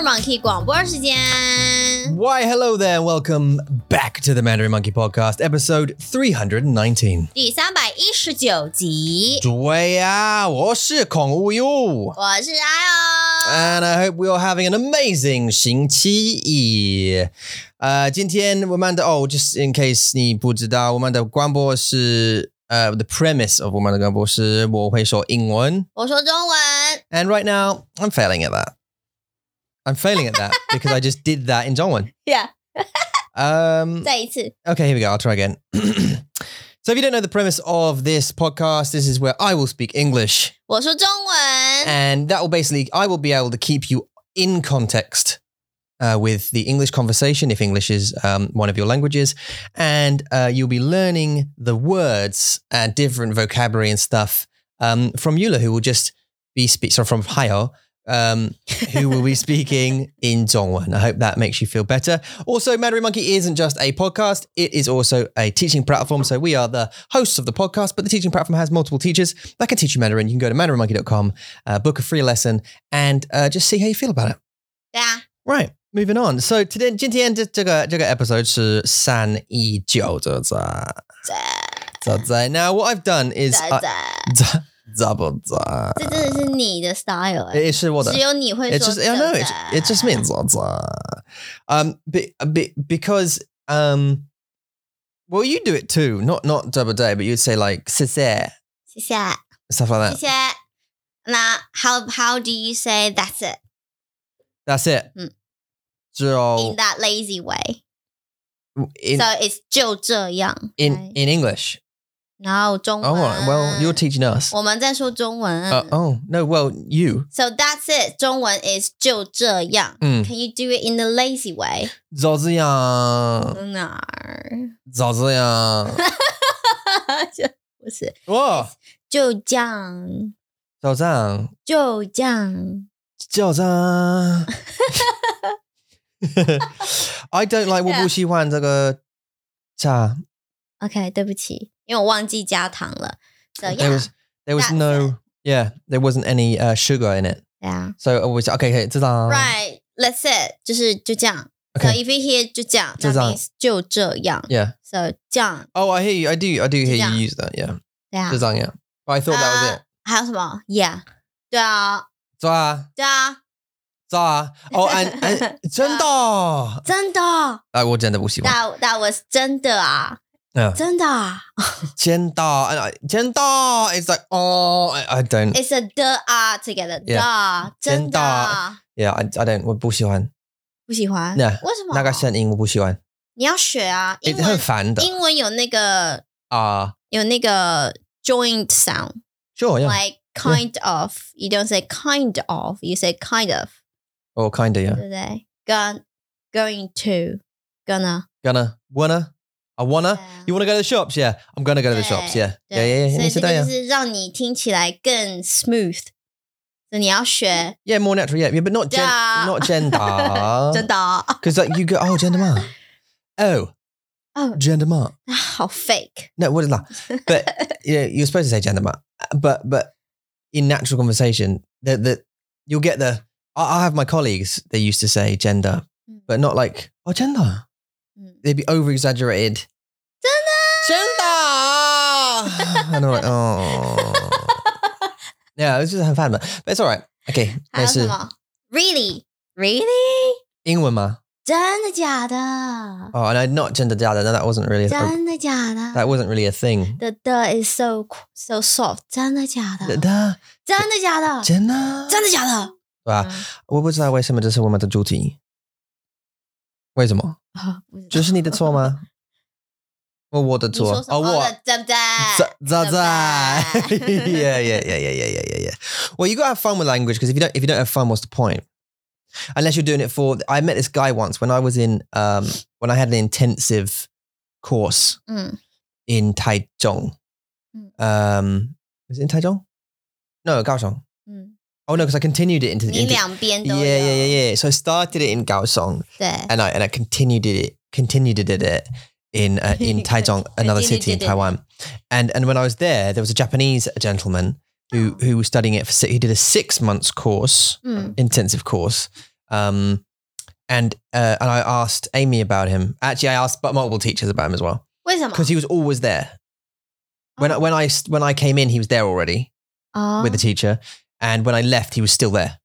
Monkey 广播时间。 Why, hello there, and welcome back to the Mandarin Monkey Podcast, episode 319. 第三百一十九集，对呀，我是孔无忧。我是阿 And I hope we are having an amazing 星期一。呃，今天我们的哦，just in case 你不知道，我们的广播是呃，the premise of 我们的广播是我会说英文。我说中文。 And right now, I'm failing at that. I'm failing at that because I just did that in Zhongwen. Yeah. um, 再一次。okay, here we go. I'll try again. so, if you don't know the premise of this podcast, this is where I will speak English, 我说中文，and that will basically I will be able to keep you in context. Uh, with the English conversation, if English is um, one of your languages, and uh, you'll be learning the words and different vocabulary and stuff um, from Yula, who will just be speak. So from Hayo, um, who will be speaking in Zhongwen. I hope that makes you feel better. Also, Mandarin Monkey isn't just a podcast, it is also a teaching platform. So we are the hosts of the podcast, but the teaching platform has multiple teachers that can teach you Mandarin. You can go to mandarinmonkey.com, uh, book a free lesson, and uh, just see how you feel about it. Yeah. Right. Moving on. So today, 今天这这个这个 episode now what I've done is 在，这这不这这真的是你的 style 哎，也是我的只有你会 It 说 just, I know, it, 在 it just means um, be, be, because um, well, you do it too, not not double day, but you'd say like 谢谢谢谢 stuff like 谢 that. 谢。那 how how do you say that's it That's it. 嗯 So in that lazy way? in so it's 就这样。 in right? in English. 然后中文。 Oh, well, you're teaching us. 我们在说中文。 Uh, oh no, well you. So that's it. 中文 is 就这样。嗯 Can you do it in the lazy way? 早这样，哪儿？早这样。就不是，哇，就这样，早上，就这样。早上。I don't like 我不喜欢这个茶。 OK，对不起， 因为我忘记加糖了。So There yeah， was there was that's no yeah there wasn't any uh, sugar in it. 对啊 So I was okay. Okay, 知道。 ，Right. That's it，就是就这样。So Okay. if you hear 就这样，就 that 这样 means 就这样。 Yeah. So 这样， Oh, I hear you. I do. I do hear 就这样。 you use that. Yeah. 对啊知。道 Yeah. But I thought that was it. 呃还有什么？Yeah，对啊，知道啊，对啊，知道啊。Oh, and and 真的。真的啊，我真的不喜欢。 ，That that was 真的啊， 嗯真的啊。真的。And I 真的。It's like oh, I, I don't. It's a the 啊 together， Yeah 的真的啊 Yeah, I I don't. 我不喜欢不喜欢。 Yeah，为什么？那个声音，我不喜欢。你要学啊，英很文烦的英文有那个啊。有那个 joint sound， Sure. Yeah. like kind of. You don't say kind of, you say kind of， Or kind of. Yeah. 对不对？Going going to gonna Gonna. Wanna. I wanna. 对啊 You want to go to the shops? Yeah, I'm gonna go to the shops. Yeah, yeah, 对 yeah, yeah. 所以 yeah. 这 So 个 yeah. 就是让你听起来更 smooth。所以你要学 yeah, more natural. Yeah, yeah, but not gen, Yeah. not gender. 真的哦 Because like you go, oh, gender ma. Oh, 哦， gender ma. 好 fake。 No, what is that? But yeah, you're supposed to say gender ma. But but in natural conversation, the the you'll get the. I, I have my colleagues. They used to say gender, Mm. but not like oh gender. 嗯 They'd be over exaggerated. Gender. and I'm like oh. Yeah, it's just fun, but it's all right. Okay, 还有什 that's 么？Really, really，英文吗？真的假的？ Oh, and I not gender data. No, that wasn't really a, 真的假的 that wasn't really a thing. ？The the is so so soft，真的假的？的真的假的？真的真的假的？对吧？我不知道为什么这是我们的主题。 为什么？啊，不知道这是你的错吗？哦，我的你说错哦，什么我的对不对？在在在对不对 yeah, yeah, yeah, yeah, yeah, yeah, yeah, yeah. Well, you gotta have fun with language because if you don't, if you don't have fun, what's the point? Unless you're doing it for. I met this guy once when I was in, um, when I had an intensive course 嗯 in Taichung. Mm. Um, was it in Taichung? No, Kaohsiung. Oh no, because I continued it into the. yeah, yeah, yeah, yeah. So I started it in Kaohsiung, and I and I continued it continued it it in uh, in Taichung, another city in. Taiwan. And and when I was there, there was a Japanese gentleman who who was studying it for he did a six months course, hmm. intensive course. Um, and uh, and I asked Amy about him. Actually, I asked but multiple teachers about him as well Because he was always there. When I, when I when I came in, he was there already oh. with the teacher. and when I left, he was still there.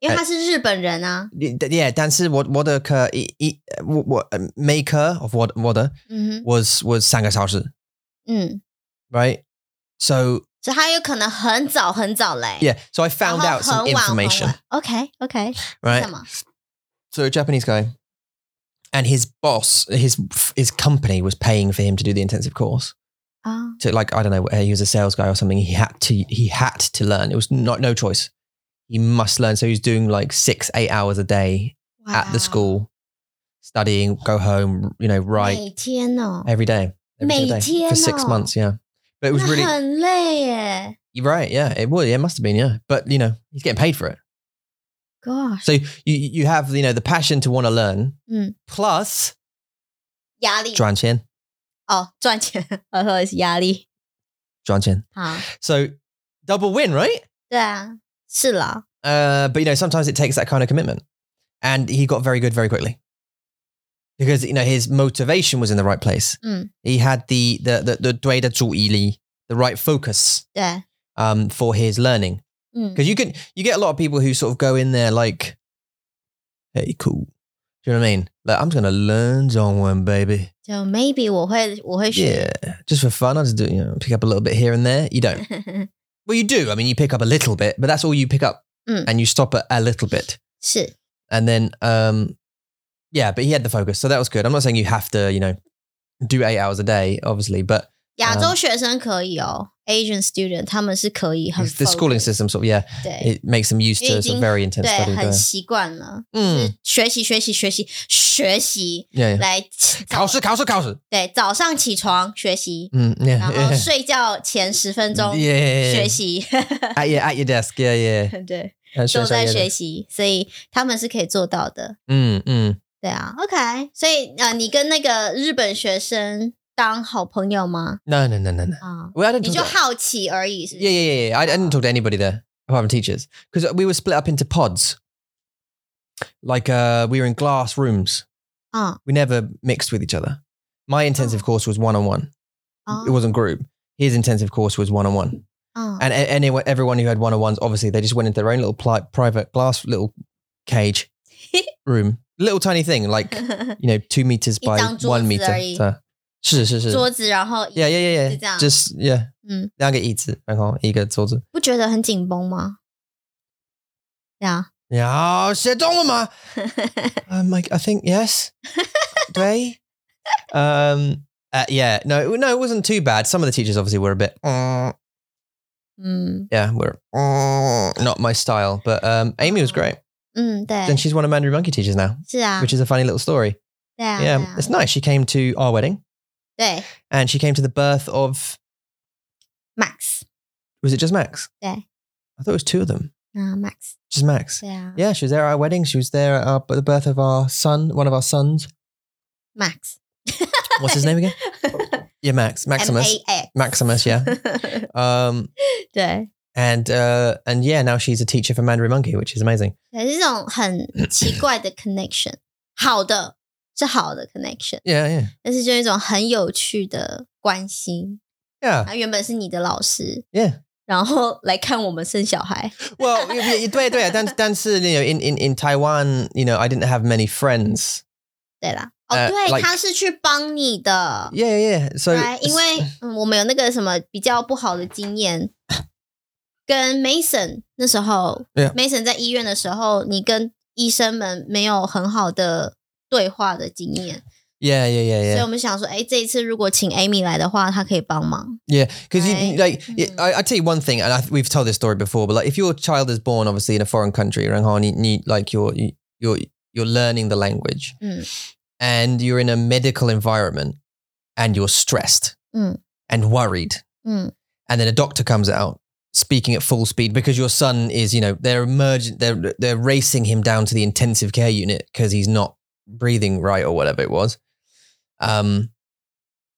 因为他是日本人啊。 Yeah, 但是我我的课一一我我每课 of 我我的嗯哼， was was 三个小时嗯， right? So 所以他有可能很早很早来。 yeah, so I 然 found 后 out some 很晚很 information, 晚 OK OK， right? 什么？ So a Japanese guy, and his boss, his his company was paying for him to do the intensive course. 啊 To like I don't know, he was a sales guy or something. He had to he had to learn. It was not no choice. He must learn. So he was doing like six eight hours a day at the 哇 school, studying, go home, you know, write 每天哦， every day, every single day, for six 每天哦。 months. Yeah, but it was 那 really 很累耶。 you're right. Yeah, it would. It must have been. Yeah, but you know, he's getting paid for it. Gosh， So you you have you know the passion to want to learn, 嗯， plus 压力赚钱 哦，赚钱，呃，或者是压力。赚钱好， So double win, right? 对啊，是啦。 Uh, but you know, sometimes it takes that kind of commitment. And he got very good very quickly. Because you know his motivation was in the right place. 嗯， He had the the the the 对的注意力, the right focus 对， um for his learning. 嗯， Because you can you get a lot of people who sort of go in there like, hey, cool. Do you know what I mean? Like I'm just gonna learn Zhongwen, baby. 就 maybe 我会我会学。 Yeah, just for fun. I just do you know pick up a little bit here and there. You don't. Well, you do. I mean, you pick up a little bit, but that's all you pick up, Mm. and you stop at a little bit, 是， and then, um, yeah. But he had the focus, so that was good. I'm not saying you have to, you know, do eight hours a day, obviously, but 亚洲学生可以哦 ，Asian student 他们是可以很 the schooling sort of, yeah, 对 it makes them used to some very intense 对，study. 很习惯了，嗯学习学习学习学习 Yeah, yeah. 来考试，考试，考试。对，早上起床学习，Mm, yeah, 然后 yeah. 睡觉前十分钟 Yeah. 学习，At your at your desk, yeah, yeah. 对，Uh, 都在学习，所以他们是可以做到的。Mm, mm. 对啊，OK，所以呃，你跟那个日本学生当好朋友吗？ No, no, no, no, no. 啊， Well, I didn't 你 talk 就 to, 好奇而已，是不是 yeah, yeah, yeah, yeah. I, I didn't talk to anybody there apart from teachers because we were split up into pods. Like uh, we were in glass rooms. 啊 We never mixed with each other. My intensive course was one on one.啊 It wasn't group. His intensive course was one on one. 啊 And a- anyone, everyone who had one on ones, obviously, they just went into their own little pli- private glass little cage room, little tiny thing, like you know, two meters by 一张桌子 one meter. 而已。 So, 是是是。桌子，然后 Yeah, yeah, yeah, 是这样 yeah. Just yeah. 嗯，两个椅子，然后一个桌子。不觉得很紧绷吗？对啊，要写中文吗？Um, like I think yes. 对。Um. Uh, yeah. No. No. It wasn't too bad. Some of the teachers obviously were a bit. Uh, 嗯 yeah. Were uh, not my style. But um, Amy was great. 嗯，对 And，she's one of Mandarin Monkey teachers now, 是啊， which is a funny little story. 对啊， Yeah. 对啊 It's nice. She came to our wedding, 对 and she came to the birth of. ，Max， Was it just Max? 对 I thought it was two of them. 啊，Max， Just Max. 对啊 Yeah, she was there at our wedding. She was there at, our, at the birth of our son, one of our sons. ，Max， What's his name again? Yeah, Max. Maximus. M A X， Maximus, yeah. Um, 对， and uh, and yeah, now she's a teacher for Mandarin Monkey, which is amazing. 也是这种很奇怪的 connection，好的 是好的 connection，Yeah, yeah, 但是就一种很有趣的关系。yeah, 他原本是你的老师，yeah. 然后来看我们生小孩。Well, yeah, 对对，但但是 you know, in, in in Taiwan, you know, I didn't have many friends. 对啦，哦，呃对，like- 他是去帮你的。Yeah, yeah, yeah. So 来，因为嗯，我们有那个什么比较不好的经验，跟 Mason 那时候. Mason 在医院的时候，你跟医生们没有很好的对话的经验， yeah, yeah, yeah, 所以 yeah. 我们想说，哎，这一次如果请 Amy 来的话，她可以帮忙。 Yeah, because you, Right. like it, Mhm. I, I tell you one thing, and I, we've told this story before, but like if your child is born obviously in a foreign country, 然后你你 like you're you- you're you're learning the language, 嗯 and you're in a medical environment, and you're stressed Mm. and worried, 嗯 and then a doctor comes out speaking at full speed because your son is, you know, they're emergent, they're they're racing him down to the intensive care unit because he's not breathing right or whatever it was. Um,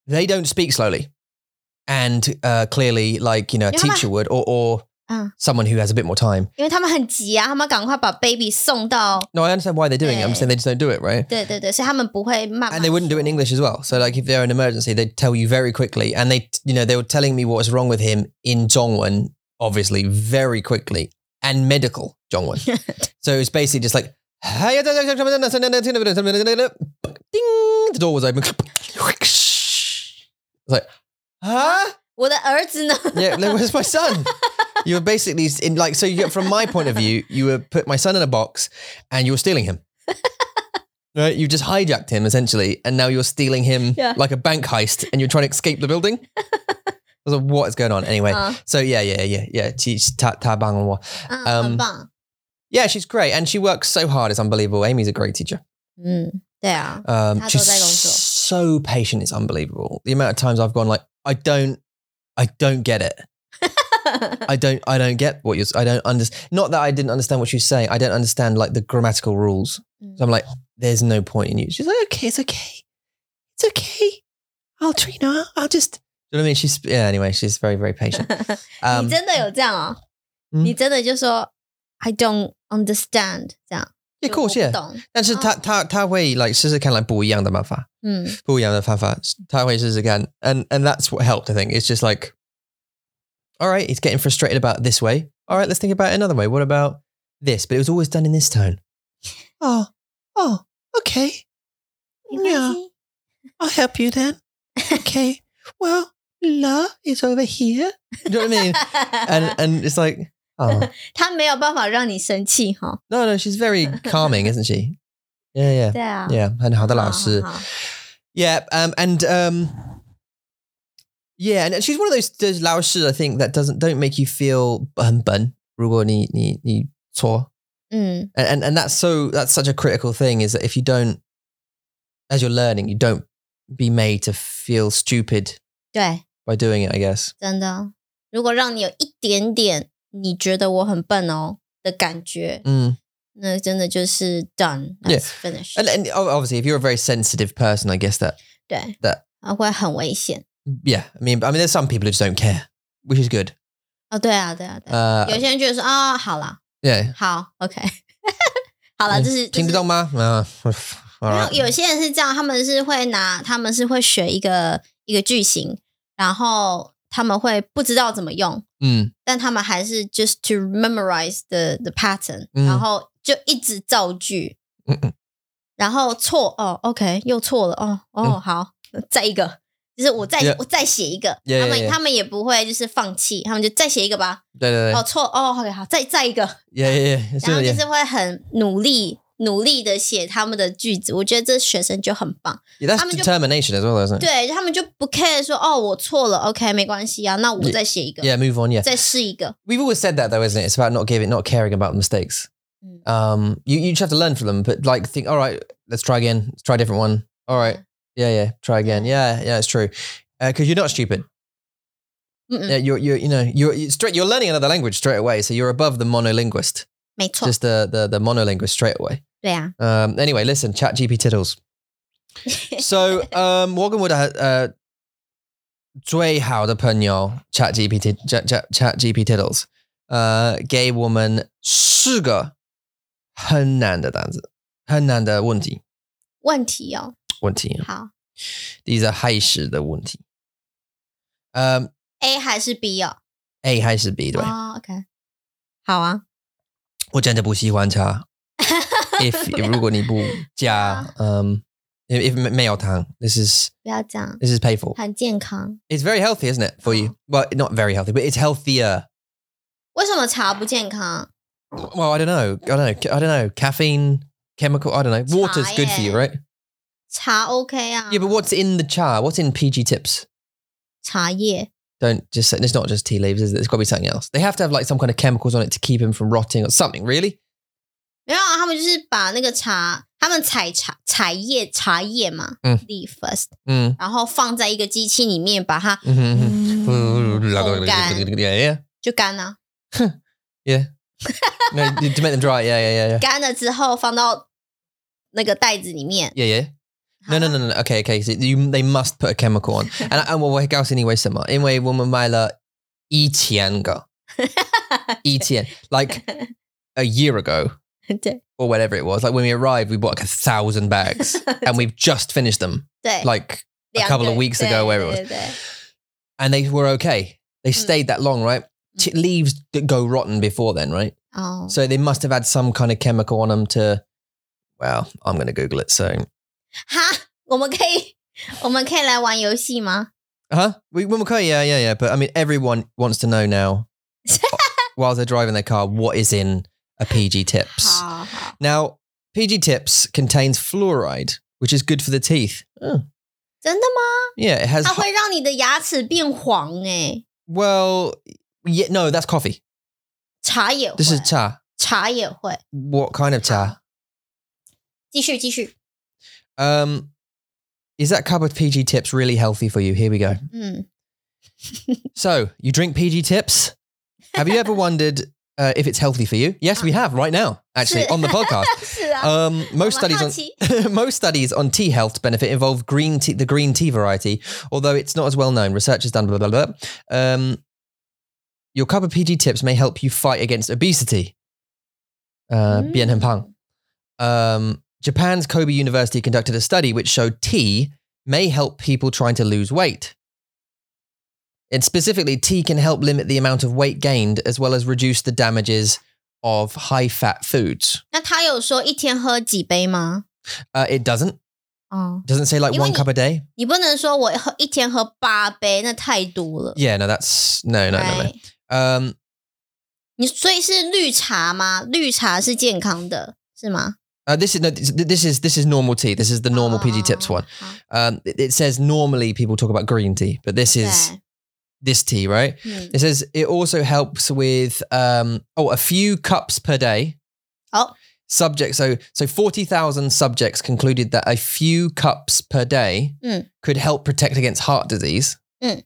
they don't speak slowly, and uh, clearly, like you know, a Yeah, but- teacher would, or or 嗯， someone who has a bit more time. 因为他们很急啊，他们赶快把 baby 送到， No, I understand why they're doing it. I'm Yeah. saying they just don't do it, right? 对对对，所以他们不会慢慢 And they wouldn't do it in English as well. So, like, if they're an emergency, they'd tell you very quickly. And they, you know, they were telling me what was wrong with him in Zhongwen, obviously, very quickly, and medical Zhongwen. so it was basically just like, ding, the door was open. It's like, huh? 我的儿子呢？ Yeah, no, where's my son? You were basically in like so. You get from my point of view, you were put my son in a box, and you were stealing him. Right, you just hijacked him essentially, and now you're stealing him Yeah. like a bank heist, and you're trying to escape the building. I was like, what is going on? Anyway, 嗯 so yeah, yeah, yeah, yeah. She's ta ta bang wa. 嗯， Um, 很棒。 Yeah, she's great, and she works so hard. It's unbelievable. Amy's a great teacher. 嗯，对啊， Um, 她都 she's 在工作。 so patient. It's unbelievable. The amount of times I've gone like, I don't, I don't get it. I don't I don't get what you're I don't understand not that I didn't understand what she was saying. I don't understand like the grammatical rules. So I'm like, there's no point in you. She's like, okay, it's okay. It's okay. I'll try you know, I'll just Do you know what I mean? She's yeah, anyway, she's very, very patient. 你 Um 真的有这样哦？嗯你真的就说 I don't understand 这样 yeah, of 就 course, 我不 yeah. 懂。但是他他他会 like 试试看 like 不一样的办法，嗯不一样的方法，他会试试看 and and that's what helped. I think it's just like, all right, he's getting frustrated about this way. All right, let's think about it another way. What about this? But it was always done in this tone. Oh, oh, okay. 没关系 I'll help you then. Okay. well, la is over here. You know what I mean? and and it's like, oh 他没有办法让你生气哈。 no, no, she's very calming, isn't she? Yeah, yeah, 对啊， yeah. 很好的老师。好好好 Yeah, um, and um, yeah, and she's one of those those 老师 I think that doesn't don't make you feel 很笨。如果你你你错，嗯 and, and and that's so that's such a critical thing is that if you don't, as you're learning, you don't be made to feel stupid 对， by doing it. I guess. 真的，如果让你有一点点 你觉得我很笨哦的感觉，Mm. 那真的就是 done，Yeah. that's finished。And, and obviously, if you're a very sensitive person, I guess that 对，that 啊会很危险。yeah. I mean, I mean, there's some people who just don't care, which is good. 哦，对啊，对啊，对啊。Uh, 有些人觉得说啊，好啦，yeah. 好，OK，好了，这是听得懂吗？Uh, all 然.后有些人是这样，他们是会拿，他们是会学一个一个句型，然后他们会不知道怎么用，Mm. 但他们还是 just to memorize the the pattern，、嗯然后就一直造句，嗯嗯然后错哦，OK，又错了哦哦，嗯好，再一个，就是我再 Yeah. 我再写一个 Yeah, 他们 yeah. 他们也不会就是放弃，他们就再写一个吧，对对对哦错哦，OK，好，再再一个 然后就是会很努力努力的写他们的句子，我觉得这学生就很棒。 yeah, that's 他们就- determination as well, isn't it? 对他们就不 care 说哦，我错了，OK，没关系啊，那我再写一个 Yeah, move on. Yeah, 再试一个。 we've always said that though, isn't it? It's about not giving, not caring about mistakes. Mm. Um, you you just have to learn from them, but like think, all right, let's try again. Let's try a different one. All right, yeah, yeah, try again. Yeah, yeah, it's true. Because you're not stupid. 嗯嗯， Yeah, you're you're you know you're you're straight. You're learning another language straight away, so you're above the monolinguist, 没错， just the the the monolinguist straight away. 对啊，Um, anyway, listen, chat GP tittles. So, um, 我跟我的呃最好的朋友 Chat GPT Chat Chat Chat GPT tittles，呃，给我们四个很难的单词，很难的问题，问题哦，问题，好第一个还是的问题。呃，A 还是 B 哦？，A 还是 B 对？哦，OK，好啊，我真的不喜欢茶。if 如果你不加嗯。If mayo tang, this is 不要讲 this is painful. 很健康，it's very healthy, isn't it, for you? Well, not very healthy, but it's healthier. 为什么茶不健康？Well, I don't know. I don't know. I don't know. Caffeine, chemical. I don't know. Water's good for you, eh. right? 茶 OK 啊。Yeah, but what's in the char? What's in PG tips? 茶叶 Don't just. It's not just tea leaves. Is it? It's got to be something else. They have to have like some kind of chemicals on it to keep them from rotting or something. Really? 没有啊？他们就是把那个茶，他们采茶采叶茶叶嘛，嗯，leaf first，Mm. 然后放在一个机器里面，把它 Mm-hmm. 烘干 Yeah, yeah, 就干了，yeah. no, to make them dry. Yeah, yeah, yeah. 干了之后放到那个袋子里面。Yeah, yeah. No, no, no, no. Okay, okay. So you, they must put a chemical on. And and 我会告诉你为什么？因为我们买了一千个 ETN. Like a year ago 对 or whatever it was. Like when we arrived, we bought like a thousand bags and we've just finished them. 对， Like 两 couple of 个 weeks 对 ago, where it 对 was. 对对 and they were okay. They Mm. stayed that long, right? T- leaves that go rotten before then, right? 哦， So they must have had some kind of chemical on them to. Well, I'm going to Google it. So, 哈，我们可以我们可以来玩游戏吗？ huh? We, well, okay, yeah, yeah, yeah. But I mean, everyone wants to know now, while they're driving their car, what is in a PG Tips. 好好， Now, PG Tips contains fluoride, which is good for the teeth. Oh, 真的吗？ yeah, it has. 它会让你的牙齿变黄哎， Well, yeah, no, that's coffee. 茶也会， This is cha. 茶也会。 What kind of cha? 继续继续， Um, is that cup of PG tips really healthy for you? Here we go. 嗯， So you drink PG tips. Have you ever wondered uh, if it's healthy for you. Yes, we have right now, actually, on the podcast. Um, most studies on most studies on tea health benefit involve green tea, the green tea variety, although it's not as well known. Research has done blah blah blah. Um, your cup of PG tips may help you fight against obesity. Uh, mm. Bien Um, Japan's Kobe University conducted a study which showed tea may help people trying to lose weight. And specifically, tea can help limit the amount of weight gained as well as reduce the damages of high fat foods. 那他有说一天喝几杯吗？ Uh, it doesn't. 哦， Doesn't say like You one want- cup a day. 你不能说我喝一天喝八杯，那太多了。 Yeah, no, that's no, no, no, no. Right. Um, 你所以是绿茶吗？绿茶是健康的，是吗 uh, this is no, this this is this is normal tea. This is the normal PG tips 哦 one. 好 Um, it, it says normally people talk about green tea, but this is 对， this tea, right? 嗯， It says it also helps with um, oh a few cups per day. 好， Subject so so forty thousand subjects concluded that a few cups per day Mm. could help protect against heart disease. Mm.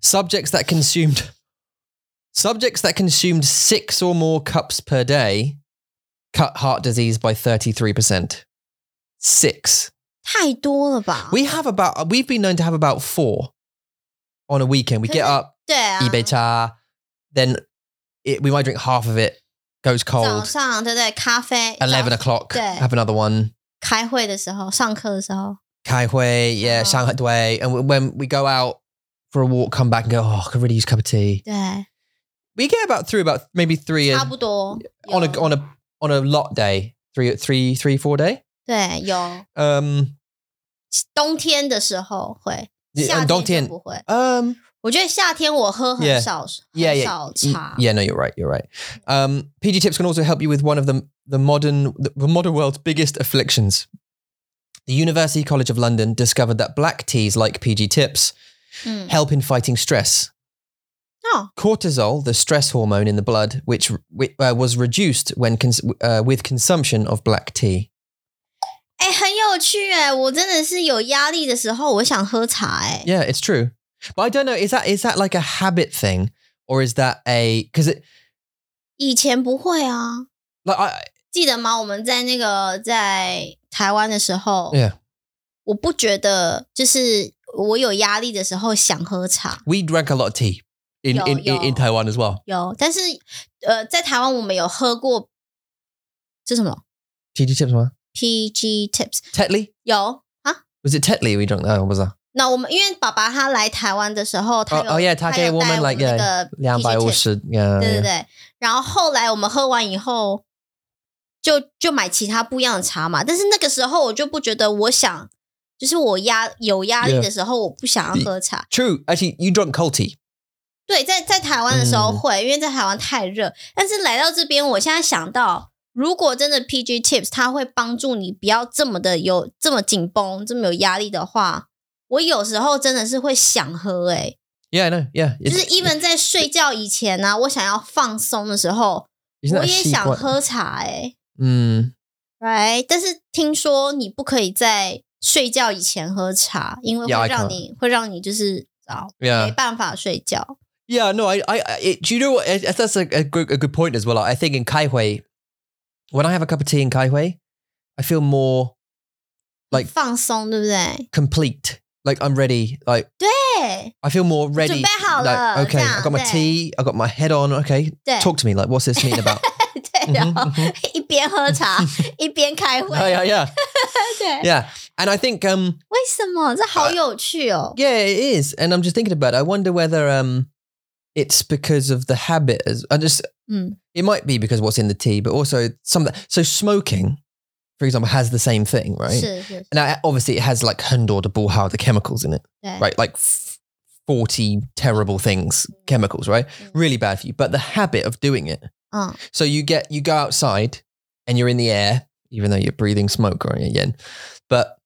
Subjects that consumed subjects that consumed six or more cups per day cut heart disease by thirty three percent. Six. 太多了吧？ We have about we've been known to have about four on a weekend. We get Cause- up 对啊， eBay cha, then it, we might drink half of it, goes 早 cold. 上对不对？咖啡 Eleven 早 o'clock, Yeah. have another one. 开会的时候，上课的时候， Kai Hui, yeah, Oh. Shanghai Dui. And w- when we go out for a walk, come back and go, oh, I could really use a cup of tea. 对， We get about through about maybe three a, 差不多 on a 有 on a on a lot day, three three three four day. 对有 Um, 冬天的时候会， Yeah, 夏 and 冬天天就不会。 um, 我觉得夏天我喝很 Yeah. 少 yeah, 很 yeah, 少 y- 茶。 yeah. No, you're right. You're right. Um, PG tips can also help you with one of the the modern the modern world's biggest afflictions. The University College of London discovered that black teas like PG tips 嗯， help in fighting stress. 哦， Cortisol, the stress hormone in the blood, which uh, was reduced when cons- uh, with consumption of black tea. 哎，很有趣哎！我真的是有压力的时候，我想喝茶哎。Yeah, it's true. But I don't know. Is that is that like a habit thing, or is that a because it 以前不会啊，like I 记得吗？我们在那个在台湾的时候 yeah 我不觉得就是我有压力的时候想喝茶，we drank a lot of tea in in, in, in. Taiwan as well. 有，但是呃，在台湾我们有喝过这什么 PG tips, huh? PG Tips Tetley 有啊。was it Tetley we drank? Oh, was that? 那我们因为爸爸他来台湾的时候，他有、Oh, oh yeah, 他给有带我们 like 那个两百五十.对对 yeah. 对。然后后来我们喝完以后，就就买其他不一样的茶嘛。但是那个时候我就不觉得我想，就是我压有压力的时候，我不想要喝茶。True. Actually, you drank cold tea. 对，在在台湾的时候嗯会，因为在台湾太热。但是来到这边，我现在想到，如果真的 PG Tips 它会帮助你不要这么的有这么紧绷、这么有压力的话，我有时候真的是会想喝、欸。Yeah, I know. Yeah. 就是 even 在睡觉以前呢、我想要放松的时候，我也想喝茶、欸，Mm. 哎，right？但是听说你不可以在睡觉以前喝茶，因为会让.你会让你就是啊.没办法睡觉。Yeah, no, I, I, I it, do you know what? I- That's a, a, good, a good point as well. I think in Kaihui, when I have a cup of tea in Kaihui, I feel more like 放松，对不对？ complete. Like I'm ready. Like 对， 对 I feel more ready. 准备好了 Like, okay, 这样， I got my 对 tea. I got my head on. Okay, 对 talk to me. Like, what's this mean about? 对，然后一边喝茶一边开会， yeah, yeah, yeah, 对， yeah. And I think, um, 为什么？这好有趣哦。 yeah, it is. And I'm just thinking about it. I wonder whether, um, it's because of the habit. As I just, 嗯 it might be because of what's in the tea, but also some. So smoking, for example, has the same thing, right? 是是， Now, obviously, it has like hundred bullhau the chemicals in it, 对 right? Like f- forty terrible things, chemicals, right? Mm. Really bad for you. But the habit of doing it. 嗯 So you get you go outside and you're in the air, even though you're breathing smoke, right? Again, but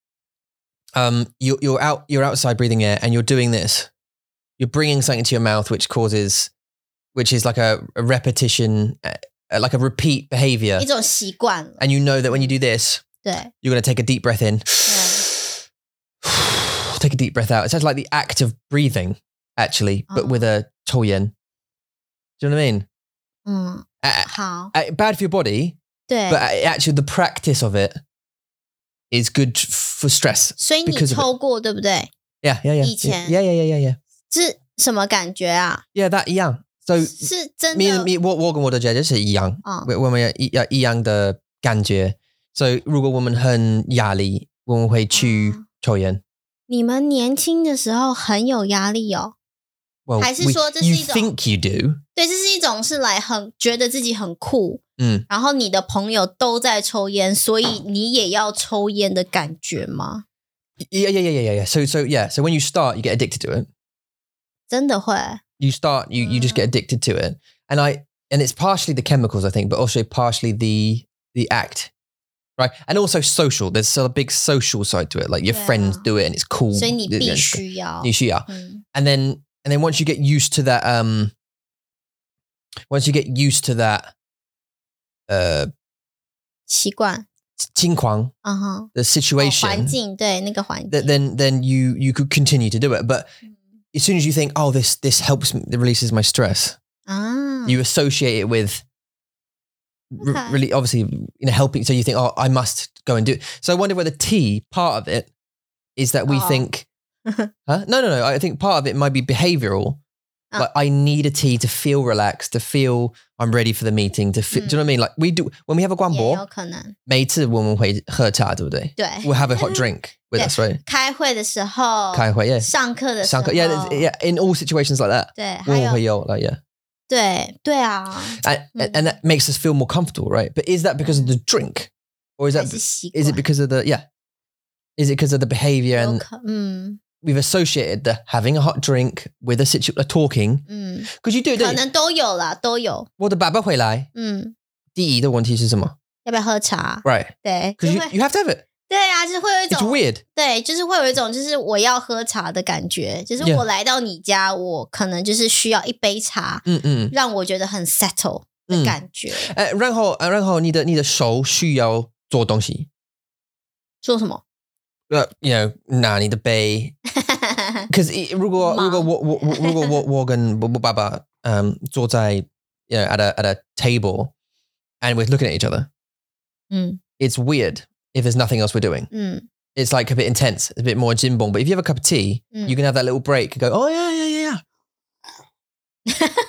um, you're you're out you're outside breathing air and you're doing this. You're bringing something to your mouth, which causes, which is like a, a repetition, uh, like a repeat behavior. 一种习惯了， And you know that when you do this, 对 you're going to take a deep breath in, take a deep breath out. It sounds like the act of breathing, actually, but Oh. with a choyen. Do you know what I mean? 嗯， Uh, 好， uh, bad for your body, 对 but uh, actually the practice of it is good for stress. 所以你 because of it. 抽过对不对？ Yeah, yeah, yeah. 以前。 Yeah, yeah, yeah, yeah, yeah. 是什么感觉啊？ Yeah, that So, 是真的，你你我我跟我的姐姐是一样，啊，我们要一要一样的感觉。所以如果我们很压力，我们会去抽烟。你们年轻的时候很有压力哦，还是说这是一种？You think you do？对，这是一种是来很觉得自己很酷，嗯，然后你的朋友都在抽烟，所以你也要抽烟的感觉吗？Yeah, yeah, yeah, yeah, yeah. So, so yeah. So when you start, you get addicted to it. 真的会。You start, you you just get addicted to it, and I and it's partially the chemicals, I think, but also partially the the act, right? And also social. There's still a big social side to it. Like your Yeah. friends do it, and it's cool. 所以你 Yeah, 必 yeah. 须要，你需要。嗯 and then and then once you get used to that um once you get used to that uh 习惯，情况嗯哼， the 哦 situation 环境对那个环境 th- then then you you could continue to do it but 嗯 as soon as you think oh this this helps me it releases my stress ah. 啊，you associate it with re- Okay. really obviously you know helping so you think oh i must go and do it so i wonder whether tea part of it is that we Oh. think huh? no no no i think part of it might be behavioral Ah. like i need a tea to feel relaxed to feel i'm ready for the meeting to feel, do you know what i mean like we do when we have a 也有 guanbo 可能，每次我们会喝茶，对不对？对， we'll have a hot drink with Yeah. us right 开会的时候，开会 yeah 上课的时候， Sanka- yeah there's- yeah in all situations like that 对，还我们会有有 like yeah 对对啊， and, and- and that makes us feel more comfortable right but is that because of the drink or is 还 that 是习 is it 惯 because of the yeah is it because of the behavior 有 and 可嗯 we've associated the having a hot drink with a situ a talking 嗯， because you do 可 don't you? 能都有啦，都有，我的爸爸回来嗯，第一的问题是什么要不要喝茶？ right 对，就 because you, 会 you have to have it 对啊，就是会有一 it's 种 weird 对，就是会有一种就是我要喝茶的感觉，就是 Yeah 我来到你家，我可能就是需要一杯茶，嗯嗯让我觉得很 settle 的嗯感觉。呃然后呃然后你的你的手需要做东西做什么？ 呃 you know 拿你的杯 Because 如果忙如果我我我如果我我跟我我爸爸嗯坐在 you know at a at a table and we're looking at each other 嗯 it's weird if there's nothing else we're doing 嗯 it's like a bit intense a bit more jimbong but if you have a cup of tea 嗯 you can have that little break and go oh yeah yeah yeah yeah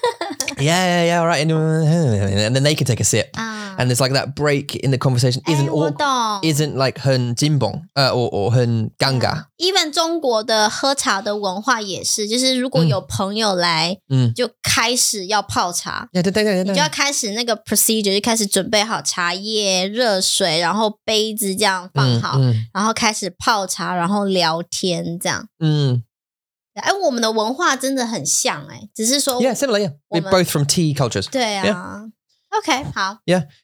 yeah yeah yeah all right and, and then they can take a sip 啊，and there's like that break in the conversation 哎 isn't 我 all 懂 isn't like 很 jimbong 呃 or or 很尴尬 even 中国的喝茶的文化也是，就是如果嗯有朋友来，嗯就开始要泡茶。对对对对你就要开始那个 procedure，就开始准备好茶叶、热水，然后杯子这样放好，嗯然后开始泡茶，然后聊天这样。嗯哎，我们的文化真的很像哎、只是说 Yeah, similar. Yeah, we're Woman. both from tea cultures. 对啊。OK，好，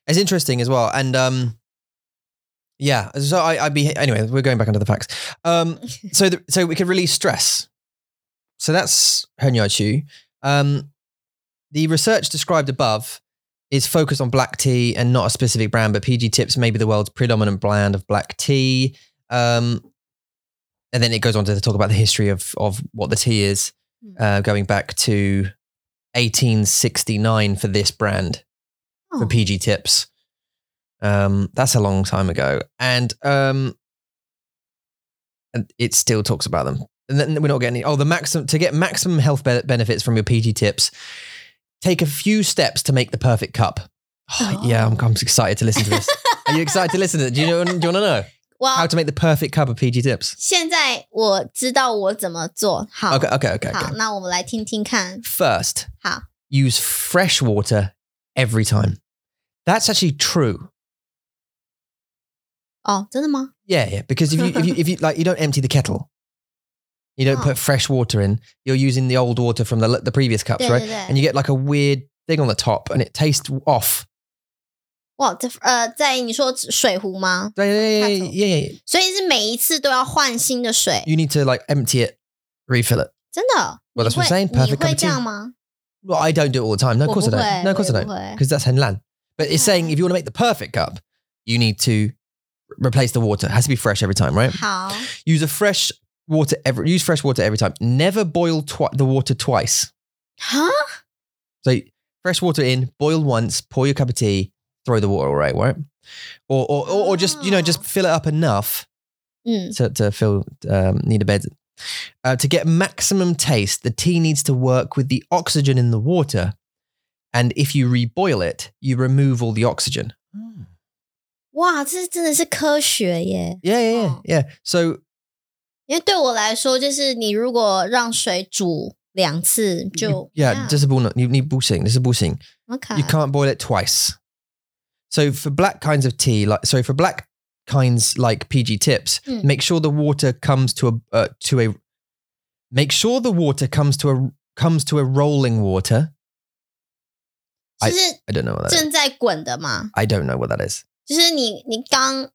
It's interesting as well, and um, yeah. So I, I'd be anyway. We're going back into the facts. Um, so the, so we could release stress. So that's Henyachu. Um, the research described above is focused on black tea and not a specific brand, but PG Tips may be the world's predominant brand of black tea. Um, and then it goes on to talk about the history of of what the tea is, uh, going back to 1869 for this brand for Oh. PG Tips. Um, that's a long time ago, and um, and it still talks about them. and then we're not getting oh the maximum to get maximum health be- benefits from your PG tips. Take a few steps to make the perfect cup. Oh, Yeah, I'm, I'm excited to listen to this. Are you excited to listen to it? Do you? Do you want to know 哇 how to make the perfect cup of PG tips? 现在我知道我怎么做。好 Okay, okay, okay. 好 okay.，那我们来听听看。 First, 好， use fresh water every time. That's actually true. 哦，真的吗？ Yeah, yeah. Because if you if you if you like you don't empty the kettle. You don't Oh. put fresh water in. You're using the old water from the the previous cups, 对 right? 对对 And you get like a weird thing on the top, and it tastes off. 哇，这呃，在你说水壶吗？ Yeah, yeah, yeah, Kettle. yeah, yeah, yeah. 所以是每一次都要换新的水， You need to like empty it, refill it. 真的？ Well, 你 that's what I'm 会 saying. 你 Perfect cup 会 of 这样 tea. 吗？ Well, I don't do it all the time. No, of 我 course I 不 don't. 会 No, of course I 我也 don't. 不会 Because that's Henlan. But it's saying if you want to make the perfect cup, you need to replace the water. It has to be fresh every time, right? 好， Use a fresh water every use fresh water every time. Never boil twi- the water twice. 哈， So fresh water in, boil once, pour your cup of tea, throw the water away, right? Or or, or, or just you know just Oh. fill it up enough 嗯， to to fill um, need a bed. Uh, to get maximum taste, the tea needs to work with the oxygen in the water, and if you reboil it, you remove all the oxygen. 哇，这真的是科学耶！ Yeah, yeah, yeah, Oh. yeah. So 因为对我来说，就是你如果让水煮两次，就 yeah, this is bull- you need bullshitting. This is bullshitting. OK， You can't boil it twice. So for black kinds of tea, like so for black kinds like PG tips, Mm. make sure the water comes to a uh, to a make sure the water comes to a comes to a rolling water. 就是 I don't know what that is. 正在滚的嘛， I don't know what that is. 就是你你刚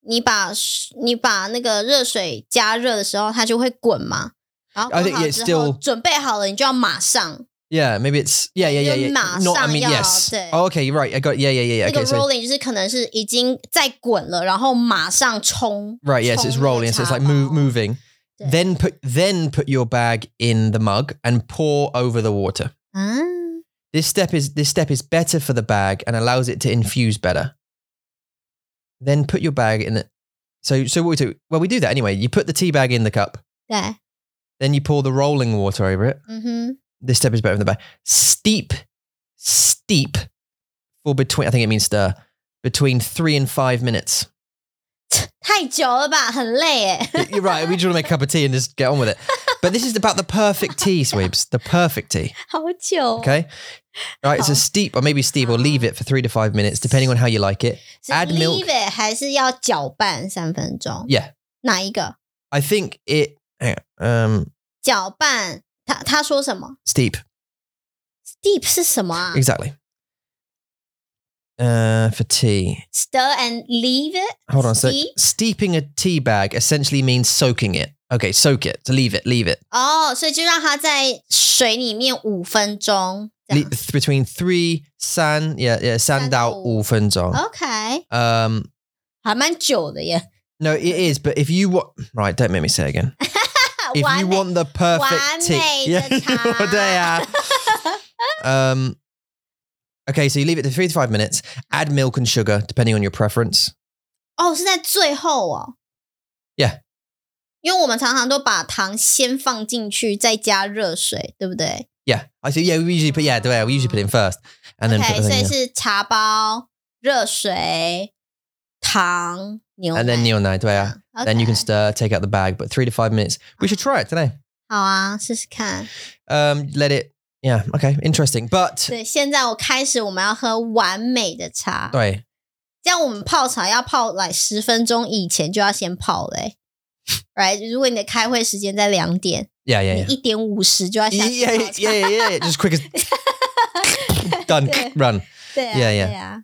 你把水你把那个热水加热的时候，它就会滚嘛。然后 I 滚 think 好 it's 之后 still- 准备好了，你就要马上 Yeah, maybe it's yeah, yeah, yeah, 就 yeah. 马 Not, I 上 mean, 要， yes. 对。 Oh, okay, you're right. I got yeah, yeah, yeah, yeah. 那个 Okay, so rolling 就是可能是已经在滚了，然后马上冲。 right, yes, it's 冲那个 rolling. So it's 茶 like move, 包 moving. 对 Then put then put your bag in the mug and pour over the water. 啊， This step is this step is better for the bag and allows it to infuse better. Then put your bag in the so so what we do? Well, we do that anyway. You put the tea bag in the cup, 对， then you pour the rolling water over it. 嗯哼， This step is better for the bag. Steep, steep for between. I think it means stir between three and five minutes. 太久了吧，很累哎。 You're right. We just want to make a cup of tea and just get on with it. But this is about the perfect tea, Sweeps. The perfect tea. 好久哦， Okay. All right. So Oh. steep or maybe steep or leave it for three to five minutes, depending on how you like it. 是 add milk leave it 还是要搅拌三分钟？ Yeah. 哪一个？ I think it. hang on, Um, 搅拌， 他他说什么 steep. ？Steep 是什么啊 Exactly. Uh, for tea. ？Stir and leave it。 Hold on a sec. Steep？ Steeping a tea bag essentially means soaking it. Okay, soak it. To leave it, leave it. 哦，所以就让它在水里面五分钟。这 Le- 样 between three san, yeah, yeah, 三到五分钟. OK， Um, 还蛮久的耶。 no, it is. But if you want, right, don't make me say it again. If 完 you 美 want the perfect 完 tea, 美 yeah, 的茶。对啊 um, okay, so you leave it to three to five minutes. Add milk and sugar depending on your preference. 哦，是在最后哦。 Yeah 因为我们常常都把糖先放进去，再加热水，对不对 Yeah, I see. Yeah, we usually put yeah, yeah, we usually put it in first, and then ？OK， put the 所 thing 以 in. 是茶包、热水、糖、 牛奶 and then neon night, yeah. Then you can OK stir, take out the bag, but three to five minutes. We should try it today. 好啊，试试看。 Um, let it. Yeah. Okay. Interesting. But 对，现在我开始我们要喝完美的茶，对这样我们泡茶要泡来十分钟以前就要先泡嘞、right？如果你的开会时间在两点， yeah, yeah, 你 yeah. 一点五十就要下 Yeah, 去 yeah, 泡 yeah, 茶。 yeah, yeah, yeah. Just quick as done. Yeah. Run. 对啊 Yeah, yeah.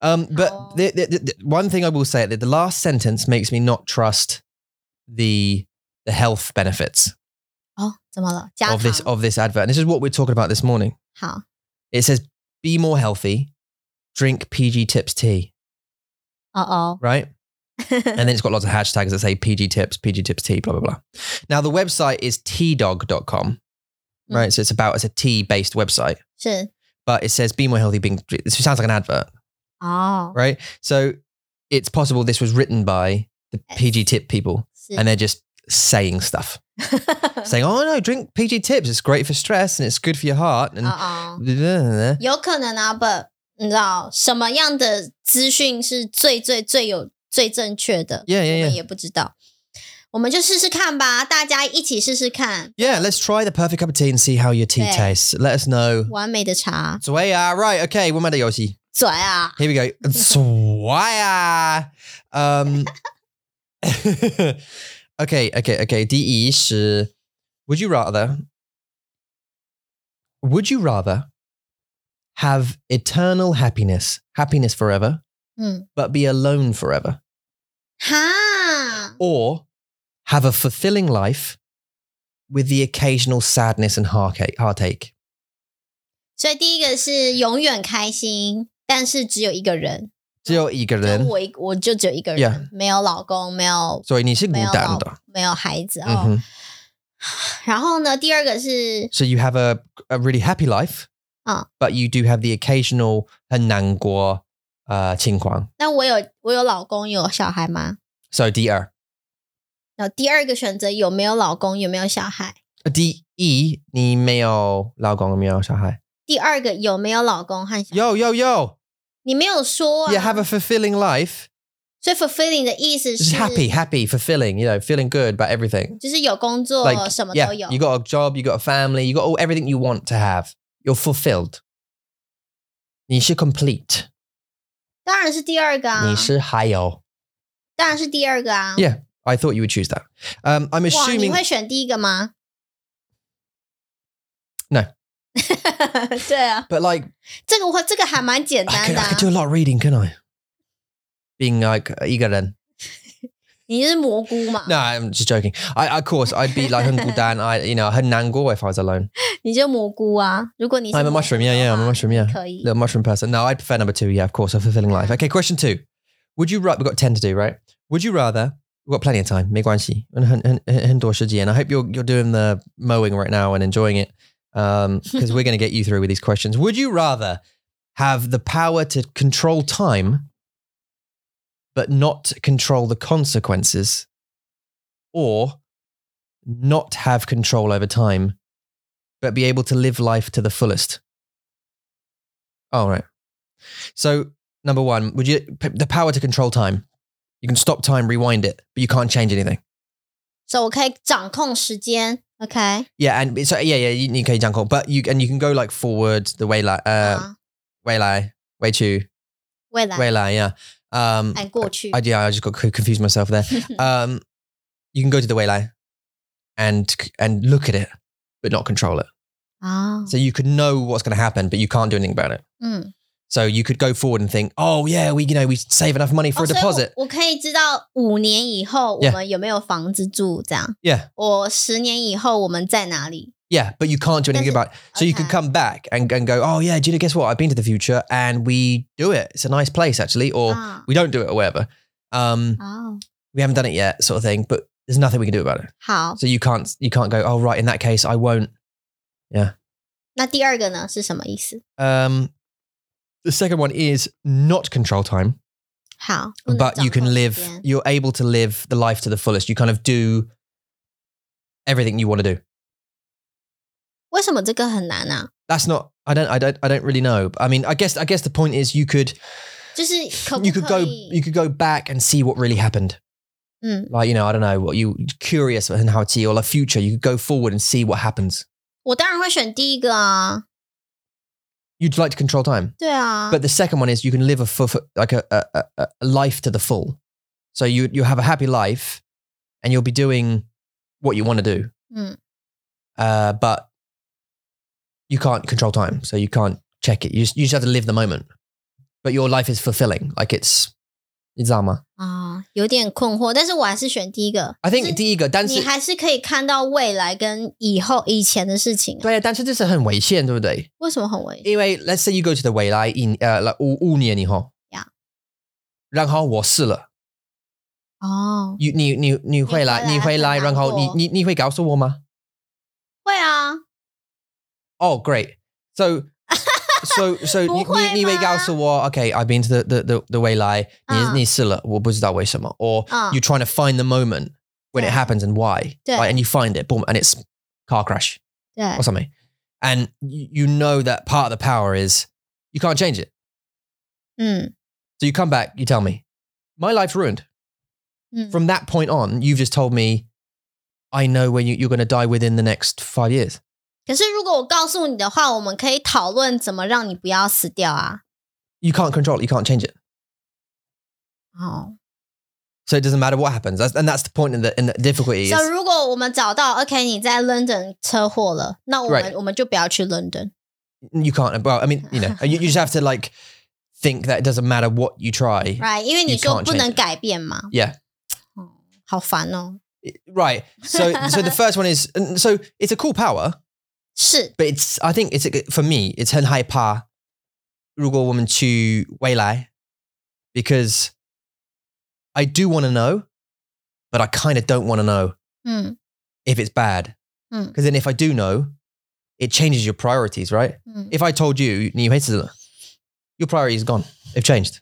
对啊， Um, but Oh. the, the, the, one thing I will say that the last sentence makes me not trust the the health benefits 哦，怎么了？加 of this 糖 of this advert. And this is what we're talking about this morning. 好 It says, "Be more healthy, drink PG Tips tea." 哦哦， Right. and then it's got lots of hashtags that say PG tips, PG tips tea, blah, blah, blah. Now, the website is tdog.com, right? So it's about, it's a tea based website, 是 but it says be more healthy, being, it sounds like an advert, 哦， right? So it's possible this was written by the PG tip people是 and they're just saying stuff, saying, "Oh no, drink PG tips. It's great for stress and it's good for your heart." And 哦哦，有可能啊，but 你知道什么样的资讯是最最最有最正确的 Yeah, yeah, 我 yeah. 们也不知道。我们就试试看吧，大家一起试试看。 yeah, let's try the perfect cup of tea and see how your tea Yeah. tastes. Let us know. 完美的茶， Zwaya, right? Okay, one minute, Yoshi. 嘴啊， Here we go. Zwaya. Um. okay, okay, okay. 第一是 Would you rather? Would you rather have eternal happiness, happiness forever, 嗯， but be alone forever, 哈， or have a fulfilling life with the occasional sadness and heartache? heartache? 所以第一个是永远开心， 但是只有一个人，只有一个就人，我一我就只有一个人 Yeah 没有老公，没有所以你是孤单的。没有孩子哦。嗯哼。然后呢，第二个是 So you have a, a really happy life, Ah. but you do have the occasional 很难过呃情况。那我有我有老公有小孩吗？So 第二，然后第二个选择有没有老公有没有小孩？第一你没有老公没有小孩。第二个有没有老公和小孩？ Yo yo yo, 你没有说啊。 you have a fulfilling life. 所以 fulfilling 的意思 Just 是 happy, happy, fulfilling. You know, feeling good about everything. 就是有工作 Like 什么 yeah, 都有。 you got a job, you got a family, you got all everything you want to have. You're fulfilled. 你是 complete. 当然是第二个啊。你是还有。当然是第二个啊。 Yeah, I thought you would choose that. Um, I'm 哇，你 assuming 会选第一个吗 No. 对啊， but like 这个我这个还蛮简 I 单 could, 的、 I 啊 could。do a lot of reading, can I? Being like 一个人。你是蘑菇嘛？ No, I'm just joking. I, of course, I'd be like 很孤单. I, you know, 很难过 if I was alone. 你就蘑菇啊。如果你是 I'm a 蘑菇 mushroom. Yeah, yeah, I'm a 的话 mushroom. Yeah, 可以。 little mushroom person. No, I'd prefer number two. Yeah, of course, a fulfilling life. Okay, question two. Would you rather? We've got ten to do, right? Would you rather? We've got plenty of time. 没关系。很很很很多时间. I hope you're you're doing the mowing right now and enjoying it. Um, because we're going to get you through with these questions. Would you rather have the power to control time, but not control the consequences, or not have control over time, but be able to live life to the fullest? All right. So, number one, would you the power to control time? You can stop time, rewind it, but you can't change anything. 所以我可以掌控时间。 Okay. Yeah, and so yeah, yeah, you, you can jump But you and you can go like forward the way like uh, uh-huh. way lie way to way lie way like yeah. Um, and go to. I, yeah, I just got confused myself there. um, you can go to the way lie, and and look at it, but not control it. Oh. So you could know what's going to happen, but you can't do anything about it. Mm. So you could go forward and think, oh yeah, we you know we save enough money for 哦 a 所以 deposit. 我我可以知道五年以后我 Yeah 们有没有房子住，这样。 Yeah, 我十年以后我们在哪里？ yeah, but you can't do anything Does about it. So you could okay. come back and, and go, oh yeah, do you know, guess what? I've been to the future and we do it. It's a nice place actually, or 啊， we don't do it or whatever. Um, 哦， we haven't done it yet, sort of thing. But there's nothing we can do about it. 好。 So you can't you can't go, oh right, in that case, I won't. 那第二个呢是什么意思？ Um, the second one is not control time. 好，不能 but you 掌 can 控时 live 间 you're able to live the life to the fullest you kind of do everything you want to do 为什么这个很难啊？ that's not i don't i don't i don't really know i mean i guess i guess the point is you could 就是可不 you could 可 go 以 you could go back and see what really happened 嗯， like you know i don't know what you curious and how to or the future you could go forward and see what happens 我当然会选第一个啊。 you'd like to control time 对啊， but the second one is you can live a full like a, a, a, a life to the full so you you have a happy life and you'll be doing what you want to do 嗯， uh, but you can't control time, so you can't check it. You just, you just have to live the moment. But your life is fulfilling, like it's Izama. 啊，有点困惑，但是我还是选第一个。I think 第一个，但是你还是可以看到未来跟以后以前的事情啊。对啊，但是这是很危险，对不对？为什么很危险？因为 let's say you go to the 未来 in 呃、五五年以后 Yeah. 然后我死了，哦，你你你你会来，你你会来，然后你你你会告诉我吗？会啊，Oh, great. So, so, so 你不会你你会吗告诉我，Okay, I've been to the the the, the 未来，你嗯你死了，我不知道为什么。Or 嗯 you're trying to find the moment when it Yeah. happens and why. Yeah. Right? And you find it, boom, and it's car crash 对 or something. And you, you know that part of the power is you can't change it. 嗯 So you come back, you tell me, my life's ruined. 嗯 From that point on, you've just told me, I know when you, you're going to die within the next five years. 可是如果我告诉你的话，我们可以讨论怎么让你不要死掉啊。 You can't control it. You can't change it. 哦， So it doesn't matter what happens. That's, and that's the point in the, in the difficulty. so Is, 如果我们找到 OK 你在 London 车祸了，那我们 Right. 我们就不要去 London。 you can't. Well, I mean, you know, you, you just have to like think that it doesn't matter what you try. Right，因为你 You 说 can't 不能 change it. 改变嘛。 Yeah. 哦，好烦哦。 Right. So, so the first one is, and so it's a cool power, 是， but it's, I think it's, for me, it's 很害怕如果我们去未来 because I do want to know, but I kind of don't want to know 嗯 if it's bad. Mm. Because then if I do know, it changes your priorities, right? 嗯， If I told you, 你会死了, your priorities are gone. They've changed.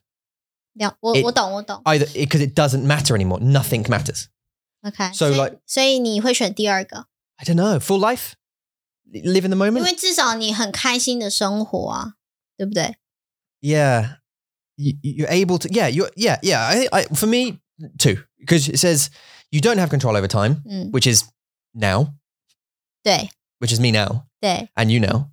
了我 It- 我懂我懂。 Either because it doesn't matter anymore. Nothing matters. OK， So 所以 like- 所以你会选第二个， I don't know. Full life? Live in the 因 moment? 为至少你很开心的生活啊，对不对？ Yeah. You, you're able to, yeah, you're, yeah, yeah. I, I, for me, two, because it says you don't have control over time, 嗯， which is now, 对 which is me now, 对， and you now,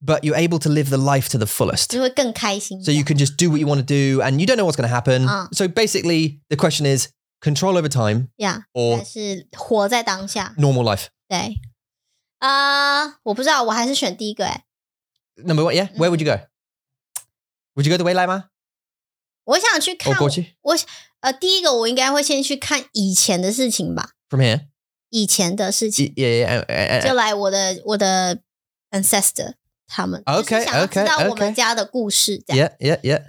but you're able to live the life to the fullest. 就会更开心。 So you can just do what you want to do, and you don't know what's going to happen. Ah. So basically, the question is control over time 呀， or 还是活在当下。 normal life. 对， 啊、我不知道，我还是选第一个。哎，Number one, yeah. Where would you go? Would you go the way Lama 我想去看，go to 我呃，第一个我应该会先去看以前的事情吧，from here? 以前的事情 Yeah, yeah. yeah, 就.来我的我的 ancestor 他们 OK，就是想要知道 OK，我们家的故事这样。Yeah, yeah, yeah.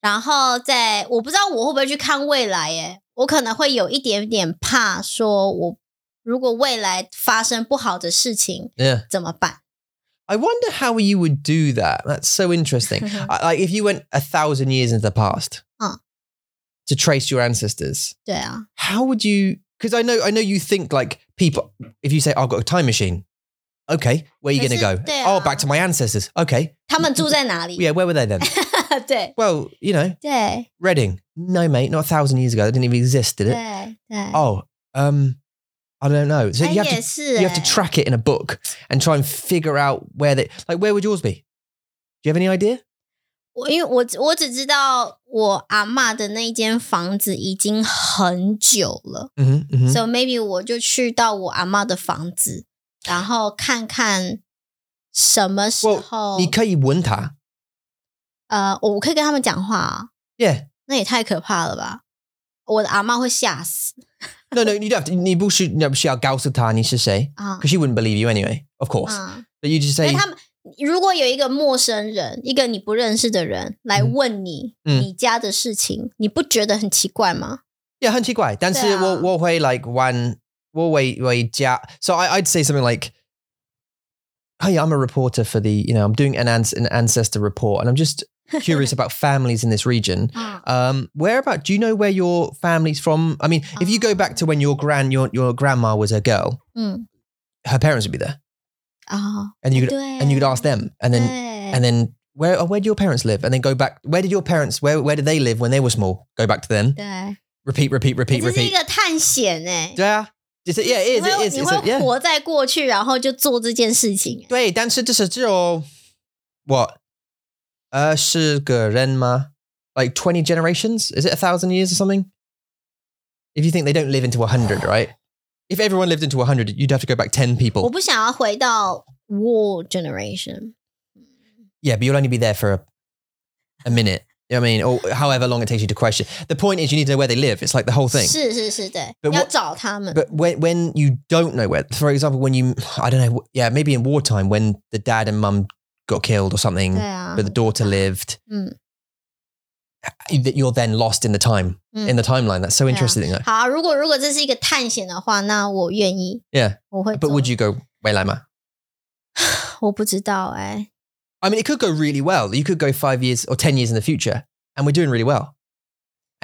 然后在我不知道我会不会去看未来，耶，我可能会有一点点怕，说我如果未来发生不好的事情 Yeah. 怎么办？ I wonder how you would do that. That's so interesting. I- like if you went a thousand years into the past Uh. to trace your ancestors, 对啊， how would you? Because I know, I know you think like people. If you say, "I've got a time machine," okay, where are you But going to is go? it there? Oh, back to my ancestors. Okay, 他们住在哪里？ yeah, where were they then? 对 well, you know, 对 Reading. No, mate, not a thousand years ago. They didn't even exist, did it? 对对， Oh, um, I don't know. So 哎 you have 也 to you have to 哎 track it in a book and try and figure out where they like. Where would yours be? Do you have any idea? 我因为我只我只知道我阿嬷的那间房子已经很久了、Mm-hmm, mm-hmm. s o maybe 我就去到我阿嬷的房子，然后看看什么时候你可以问他。呃，我可以跟他们讲话啊，Yeah. 那也太可怕了吧！我的阿嬷会吓死 No, no, you don't have to. 你不是你不需要告诉他你是谁啊 because she wouldn't believe you anyway, of course. 啊！ But you just 因 say, 为他们如果有一个陌生人，一个你不认识的人来嗯问你、嗯你家的事情，你不觉得很奇怪吗？ yeah, 很奇怪。但是对啊。我我会 like one 我会会加 So I, I'd say something like, "Hey, I'm a reporter for the you know I'm doing an, ans- an ancestor report, and I'm just curious about families in this region. 啊 Um, where about? Do you know where your family's from? I mean, if you go back to when your grand your your grandma was a girl, 嗯 her parents would be there, 啊， and you could 对 and you could ask them, and then 对 and then where oh, where do your parents live? And then go back. Where did your parents? Where where did they live when they were small? Go back to them. 对， Repeat, repeat, 这 repeat, 是一 repeat. 个探险哎、 Yeah, just yeah, it is. 你会 It is. 你 It's a, 会 yeah. 活在过去，然后就做这件事情。对，但是这是只有 what 二十个人吗？Like twenty generations? Is it a thousand years or something? If you think they don't live into a hundred, right? If everyone lived into a hundred, you'd have to go back ten 我 people. 不想要回到 War Generation。 Yeah, but you'll only be there for a, a minute. You know what I mean? Or however long it takes you to question. The point is, you need to know where they live. It's like the whole thing. 是是是，对， But 要 what- 找他们。 But when when you don't know where, for example, when you, I don't know, yeah, maybe in wartime when the dad and mum got killed or something, 对啊 but，the daughter lived, 嗯 that you're then lost in the time, 嗯 in the timeline. That's so Yeah. interesting. though. 好啊，如果如果这是一个探险的话，那我愿意， Yeah. 我会 But 走。 would you go Waylama? 我不知道哎、 I mean, it could go really well. You could go five years or 10 years in the future, and we're doing really well.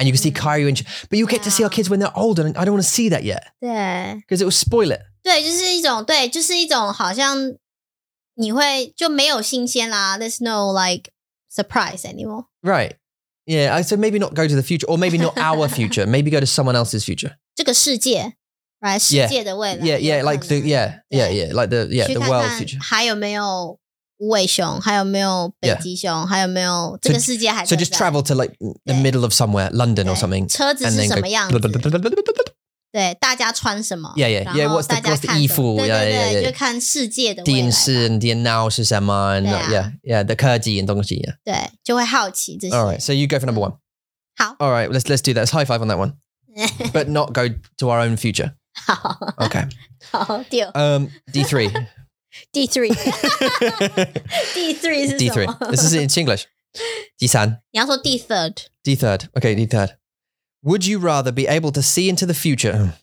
and you can see Mm. Caillou and but you'll get to see our Yeah. kids when they're older and I don't want to see that yet 对 because it will spoil it 对，就是一种对，就是一种好像 你会就没有新鲜啦。There's no like surprise anymore。 right yeah I so maybe not go to the future or maybe not our future maybe go to someone else's future 这个世界，right？世 Yeah. 界的未来 yeah yeah 有可 like the 能 yeah yeah 对 yeah like the yeah 去 the 看 world 看 future 还有没有无尾熊，还有没有北 Yeah. 极熊，还有没有这个世界还 so 在 just 在 travel to like the Yeah. middle of somewhere London or 对 something 车子 and 是 then 什 go 么样子？ 对，大家穿什么 Yeah, yeah, 然 yeah, 后 what's the- 大家 what's the 看什么 衣服对 Yeah, 对 yeah, 对， yeah. 就看世界的未来电吧视 and the now 是什么 and 对啊。 yeah yeah the 科技 and 东西 yeah 对，就会好奇这些。 all right so you go for number one 好 all right let's let's do that let's high five on that one but not go to our own future 好 okay 好，第二 um D3 第 three 第 three 是什 D3 么？ this is it's English 第三你要说第 third D third. Okay, D third. Would you rather be able to see into the future?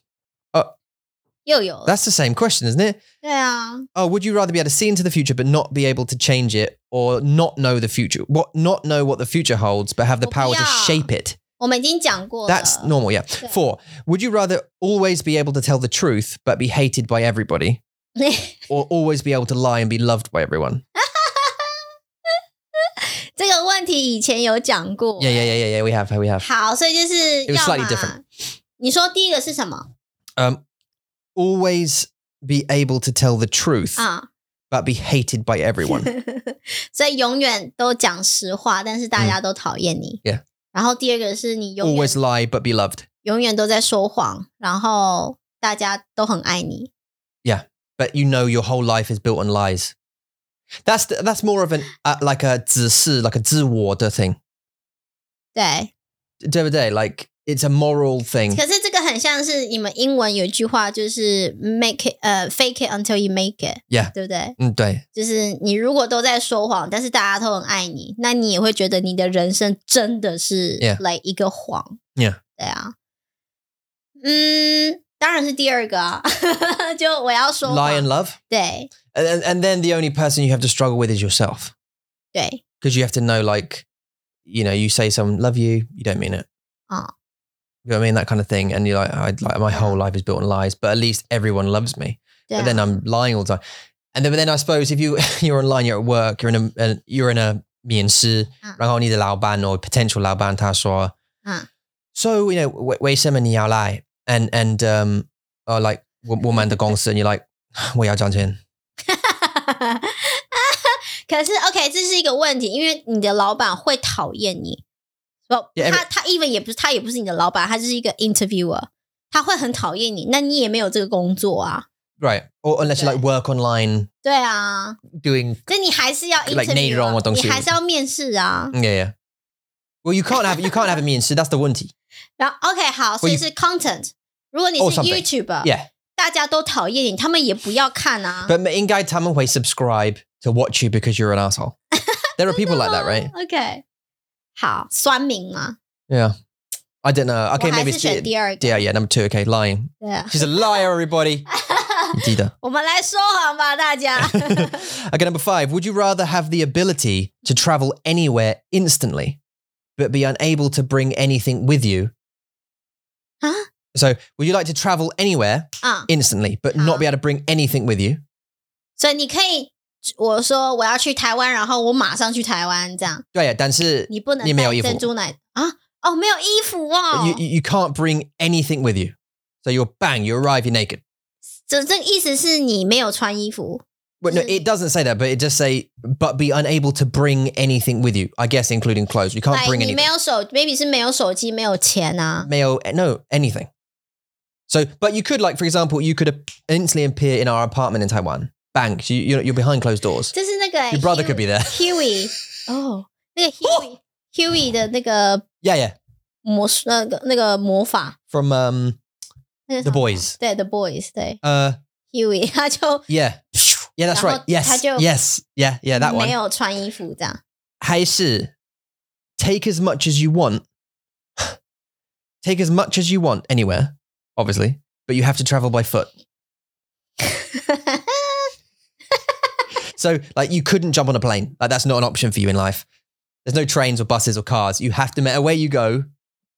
又有了 That's the same question, isn't it? 对啊， Oh, would you rather be able to see into the future but not be able to change it, or not know the future? What not know what the future holds, but have the power to 我不要。 shape it? 我们已经讲过了。 That's normal, yeah. Yeah. Four. Would you rather always be able to tell the truth but be hated by everybody, or always be able to lie and be loved by everyone? 这个问题以前有讲过。 Yeah, yeah, yeah, yeah, yeah. We have, we have. 好，所以就是 It was 要 slightly 嘛 different. 你说第一个是什么 Um, always be able to tell the truth 啊？ but be hated by everyone. 所以永远都讲实话，但是大家都讨厌你。嗯 Yeah 然后第二个是你永远 always lie but be loved. 永远都在说谎，然后大家都很爱你。 but you know your whole life is built on lies. That's the, that's more of an uh, like a 只是 like a 自我的 thing. 对，对不对? Like it's a moral thing. 可是这个很像是你们英文有一句话，就是 make it 呃、fake it until you make it， Yeah. 对不对？嗯，对。就是你如果都在说谎，但是大家都很爱你，那你也会觉得你的人生真的是 Yeah. 来一个谎。 Yeah. 对啊，嗯， 当然是第二个啊，就我要说 Lie 谎 and love. 对 And, and, and then the only person you have to struggle with is yourself. 对 Because you have to know, like, you know, you say someone love you, you don't mean it. Ah. You know what I mean? That kind of thing. And you're like, I, like my whole life is built on lies, but at least everyone loves me. 对啊 but then I'm lying all the time. And then, but then I suppose if you you're online, you're at work, you're in a, a you're in a 面试，啊。然后你的老板 or potential 老板他说，啊。 so you know 为为什么你要来 ？And and um or like 我我们的公司，and you're like 我要赚钱。可是 OK，这是一个问题，因为你的老板会讨厌你。不 Yeah, 他他 even 也不是他也不是你的老板，他就是一个 interviewer，他会很讨厌你，那你也没有这个工作啊。 Right. Or unless you like work online 对啊， doing 所以你还是要 Like interview，、内容的啊、东西你还是要面试啊。 yeah yeah. Well, you can't have you can't have a 面试 That's the 问题。 然后 OK 好，所以是 content。如果你是 Or something. YouTuber，、 Yeah. 大家都讨厌你，他们也不要看啊。 But 应该他们会 subscribe to watch you because you're an asshole. There are people like that, right? OK，好，酸民嘛。 Yeah. I don't know. Okay, 我还 maybe 是 it's 选第二个。 yeah, yeah. Number two. Okay, lying. 对啊， She's a liar, everybody. 你记得。我们来说谎吧，大家。 okay, number five. Would you rather have the ability to travel anywhere instantly, but be unable to bring anything with you? Huh? So, would you like to travel anywhere 啊、 instantly, but not be able to bring anything with you? 所以你可以，我说我要去台湾，然后我马上去台湾，这样对，但是你不能带你没有衣服。珍珠奶啊？哦，没有衣服哦。 you, you you can't bring anything with you. So you're bang, you arrive, you're naked. 这这个意思是你没有穿衣服。 well, no, it doesn't say that, but it just say, but be unable to bring anything with you. I guess including clothes, you can't like bring 你 anything. 没有手，maybe 是没有手机，没有钱啊。mail, no, anything. So, but you could, like, for example, you could instantly appear in our apartment in Taiwan. Banks, you, you're, you're behind closed doors. 这是那个 Your brother could be there. Hughie Oh, Hughie Hughie 的那个 Yeah, yeah. From um The Boys. The Boys they uh Hughie 他就 Yeah. yeah, that's 然后 right. Yes, 他就 yes, yeah, yeah, that 没 one. 有穿衣服这样。还是 take as much as you want. take as much as you want anywhere, obviously, but you have to travel by foot. So, like, you couldn't jump on a plane. Like, that's not an option for you in life. There's no trains or buses or cars. You have to, no matter where you go,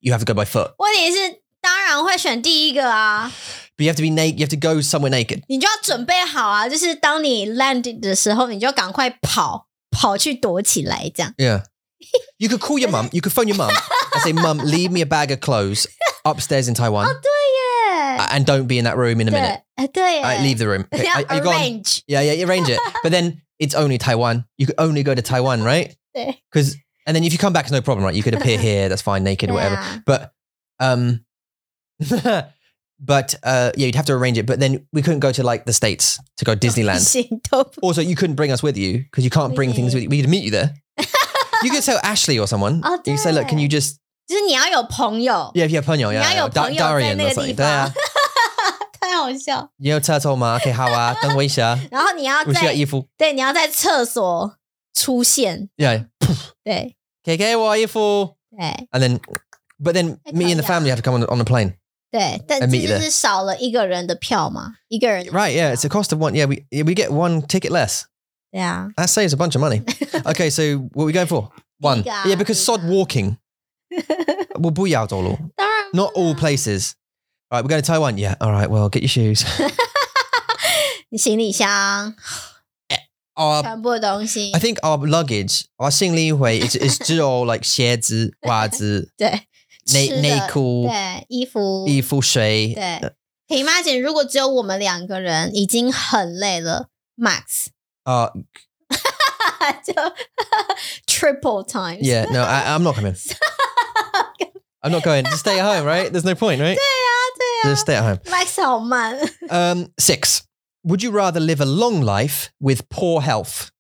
you have to go by foot. 问题是当然会选第一个啊， But you have to be naked. You have to go somewhere naked. 你就要准备好啊，就是当你 land 的时候，你就赶快跑跑去躲起来，这样。 Yeah. You could call your mum. You could phone your mum and say, "Mum, leave me a bag of clothes upstairs in Taiwan, 对 uh, and don't be in that room in a 对 minute. 哎对耶 All right, leave the room. Okay, 要 are- are you gone? arrange Yeah, yeah, you arrange it. But then it's only Taiwan. You could only go to Taiwan, right? 对 Because and then if you come back, it's no problem, right? You could appear here. That's fine, naked or 对 whatever. 啊 But um, but uh, yeah, you'd have to arrange it. But then we couldn't go to like the states to go Disneyland. 行都不 Also, you couldn't bring us with you because you can't bring things with you. We could meet you there. you could tell Ashley or someone. Oh, you could say, look, can you just 就是你要有朋友， yeah, if you have 朋友, 你 yeah, 要 yeah, 有 Da- 朋友在 Darian 那 or 个地 something. 对啊，方，太好笑。你有厕所吗？可以好啊，等我一下，然后你要我需要在衣服。对，你要在厕所出现， Yeah, 对可以给我衣服。对 And then, but then 还 me 可以 and the 啊 family have to come on, on the plane. 对，但 I 这 meet 就 there. 是少了一个人的票嘛，一个人 Right, yeah, it's a cost of one. Yeah, we we get one ticket less. 对啊， That saves a bunch of money. okay, so what are we going for? One. Bigger, Yeah, because sod bigger. walking. well, 不要走路.当然 Not all places. All right, we're going to Taiwan. Yeah. All right. Well, get your shoes. 你行李箱 Our, 全部的东西 I，think our luggage, our 行李会 is is 只有 like 鞋子、袜子、对， 内吃的内裤、对衣服衣服、水。对。可以 imagine 如果只有我们两个人已经很累了，max Uh, 就 triple times。 yeah. No, I, I'm not coming. I'm not going. Just stay at home, right? There's no point, right? 对啊，对啊 Just stay at home. ，max 好慢。 Um, six. Would you rather live a long life with poor health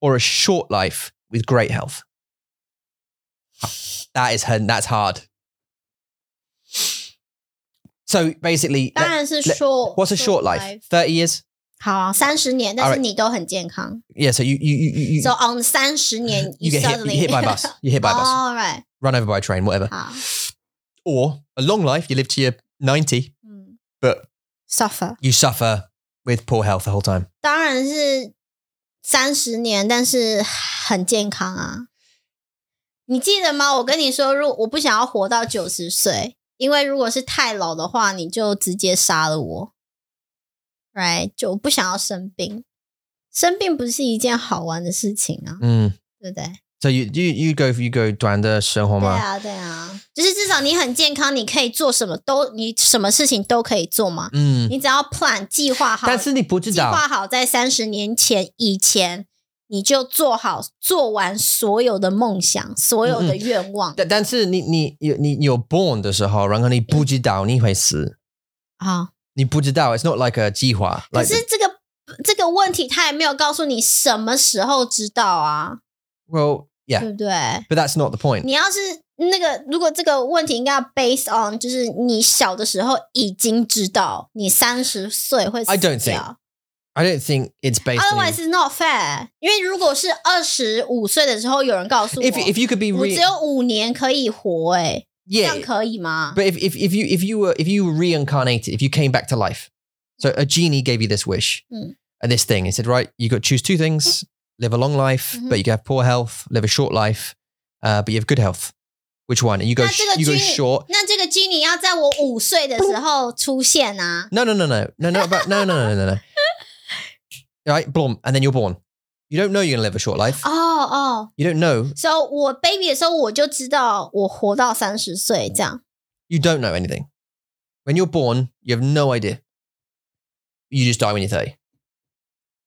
or a short life with great health? That is her, that's hard. So basically, 当然是 let- short。 what's a short life? Thirty years? 好啊，三十年，但 Alright 是你都很健康。 Yeah. So you you you you, you, So on 三十年 you get hit, suddenly you hit by a bus. You hit by a bus. All right， Run over by a train. Whatever. 好， Or a long life. You live to your ninety, 嗯 but ，suffer。 you suffer with poor health the whole time. 当然是三十年，但是很健康啊。你记得吗？我跟你说，如我不想要活到九十岁， 因为如果是太老的话，你就直接杀了我。Right，就我不想要生病，生病不是一件好玩的事情啊，Mm. 对不对？So you you you go you go 短的生活吗？对啊，对啊，就是至少你很健康，你可以做什么都，你什么事情都可以做嘛。嗯，你只要 plan 计划好，但是你不知道。计划好在三十年前以前，你就做好做完所有的梦想，所有的愿望但但是你你有你有 born 的时候，然后你不知道你会死，啊。你不知道，it's not like a 计划。可是这个这个问题，他也没有告诉你什么时候知道啊，Well, yeah，对不对？but that's not the point. 你要是那个，如果这个问题应该要 based on，就是你小的时候已经知道你三十岁会死 I don't 掉 I don't think it's based on. Otherwise, it's not fair。因为如果是二十五岁的时候有人告诉我， If if you could be 我 re 只有五年可以活、欸，这 yeah, 样可以吗？ but if, if if you if you were if you were reincarnated, if you came back to life, so a genie gave you this wish Mm. and this thing, it said, right, you got to choose two things: live a long life, Mhm. but you can have poor health; live a short life, uh, but you have good health. Which one? And you go那这个 sh- you go genie- short. 那这个基尼要在我五岁的时候出现啊？ No, no, no, no, no, no, but no, no, no, no, no. Right, boom, and then you're born. You don't know you're gonna live a short life. 哦哦 You don't know. ，so 我 baby 的时候我就知道我活到三十岁这样。 You don't know anything. When you're born, you have no idea. You just die when you're 30.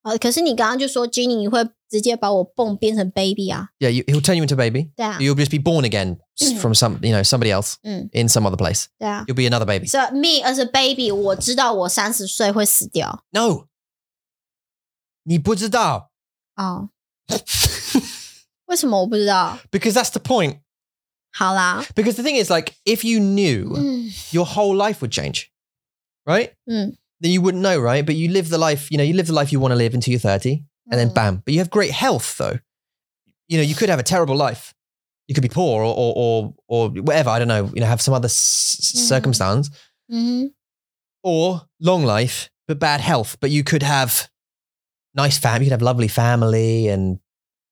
哦，可是你刚刚就说 Jenny 会直接把我蹦变成 baby 啊？ Yeah, you, he'll turn you into a baby. 对啊， You'll just be born again s- Mm. from some, you know, somebody else 嗯， in some other place. 对啊。 You'll be another baby. So me as a baby，我知道我三十岁会死掉 No. 你不知道.哦。为什么我不知道？ because that's the point. 好啦， Because the thing is, like, if you knew, 嗯 your whole life would change, right? 嗯 then you wouldn't know, right? But you live the life, you know, you live the life you want to live until you're 30, and then Mm. bam. But you have great health, though. You know, you could have a terrible life. You could be poor or or or, or whatever. I don't know. You know, have some other s- Mm. circumstance, 嗯 or long life but bad health. But you could have nice family. You could have lovely family and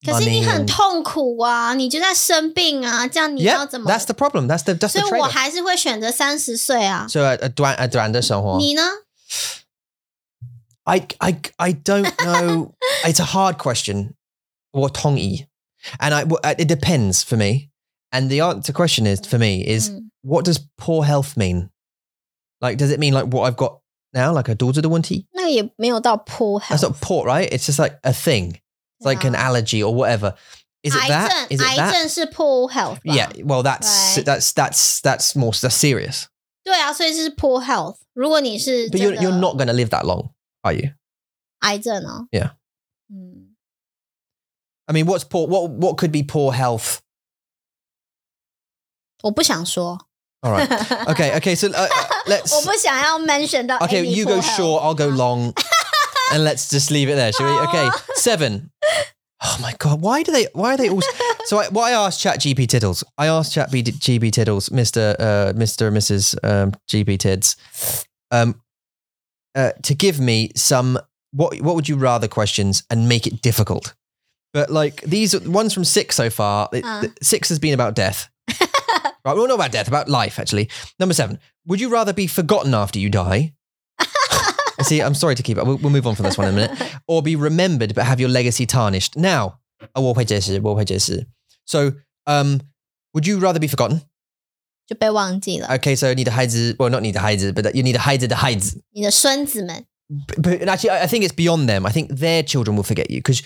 可是你 money 很 and- 痛苦啊，你就在生病啊，这样你要 Yeah, 怎么？ that's the problem. That's the that's 所 the 以我 trade. 还是会选择三十岁啊。 So a, a, dwan, a 短的生活。你呢？ I I I don't know. it's a hard question. What tongi? And I well, it depends for me. And the answer question is for me is 嗯 what does poor health mean? Like, does it mean like what I've got now, like a daughter the one tea? 那个也没有到 poor That's health。 not poor, right? It's just like a thing. It's like an Yeah. allergy or whatever. Is it 癌 that? 症 Is it 癌 that? 症是 poor health 吧 Yeah. Well, that's Right. that's that's that's more that's serious. 对啊，所以是 poor health。如果你是 But 真 you're 的 you're not going to live that long, are you? 癌症啊 Yeah 嗯， I mean, what's poor? What what could be poor health? 我不想说。 All right. Okay. Okay. So uh, uh, let's. 我不想要 mention 到 Okay, any you go poor health short, I'll go long, and let's just leave it there, shall we? Okay, seven. Oh my god, why do they? Why are they all? So I, what I asked Chat GP Tiddles, I asked Chat GP Tiddles, Mister, uh, Mister, and Mrs. Um, GP Tids, um, uh, to give me some what what would you rather questions and make it difficult. But like these are- ones from six so far, it- Uh. th- six has been about death. right, well, not about death, about life actually. Number seven, would you rather be forgotten after you die? See, I'm sorry to keep it. We'll, we'll move on from this one in a minute. Or be remembered but have your legacy tarnished. Now, uh, 我会解释,我会解释. so, um, would you rather be forgotten? 就被忘记了。 Okay, so 你的孩子, well, not 你的孩子, but you need a 孩子的孩子.你的孙子们， But, but actually, I I think it's beyond them. I think their children will forget you because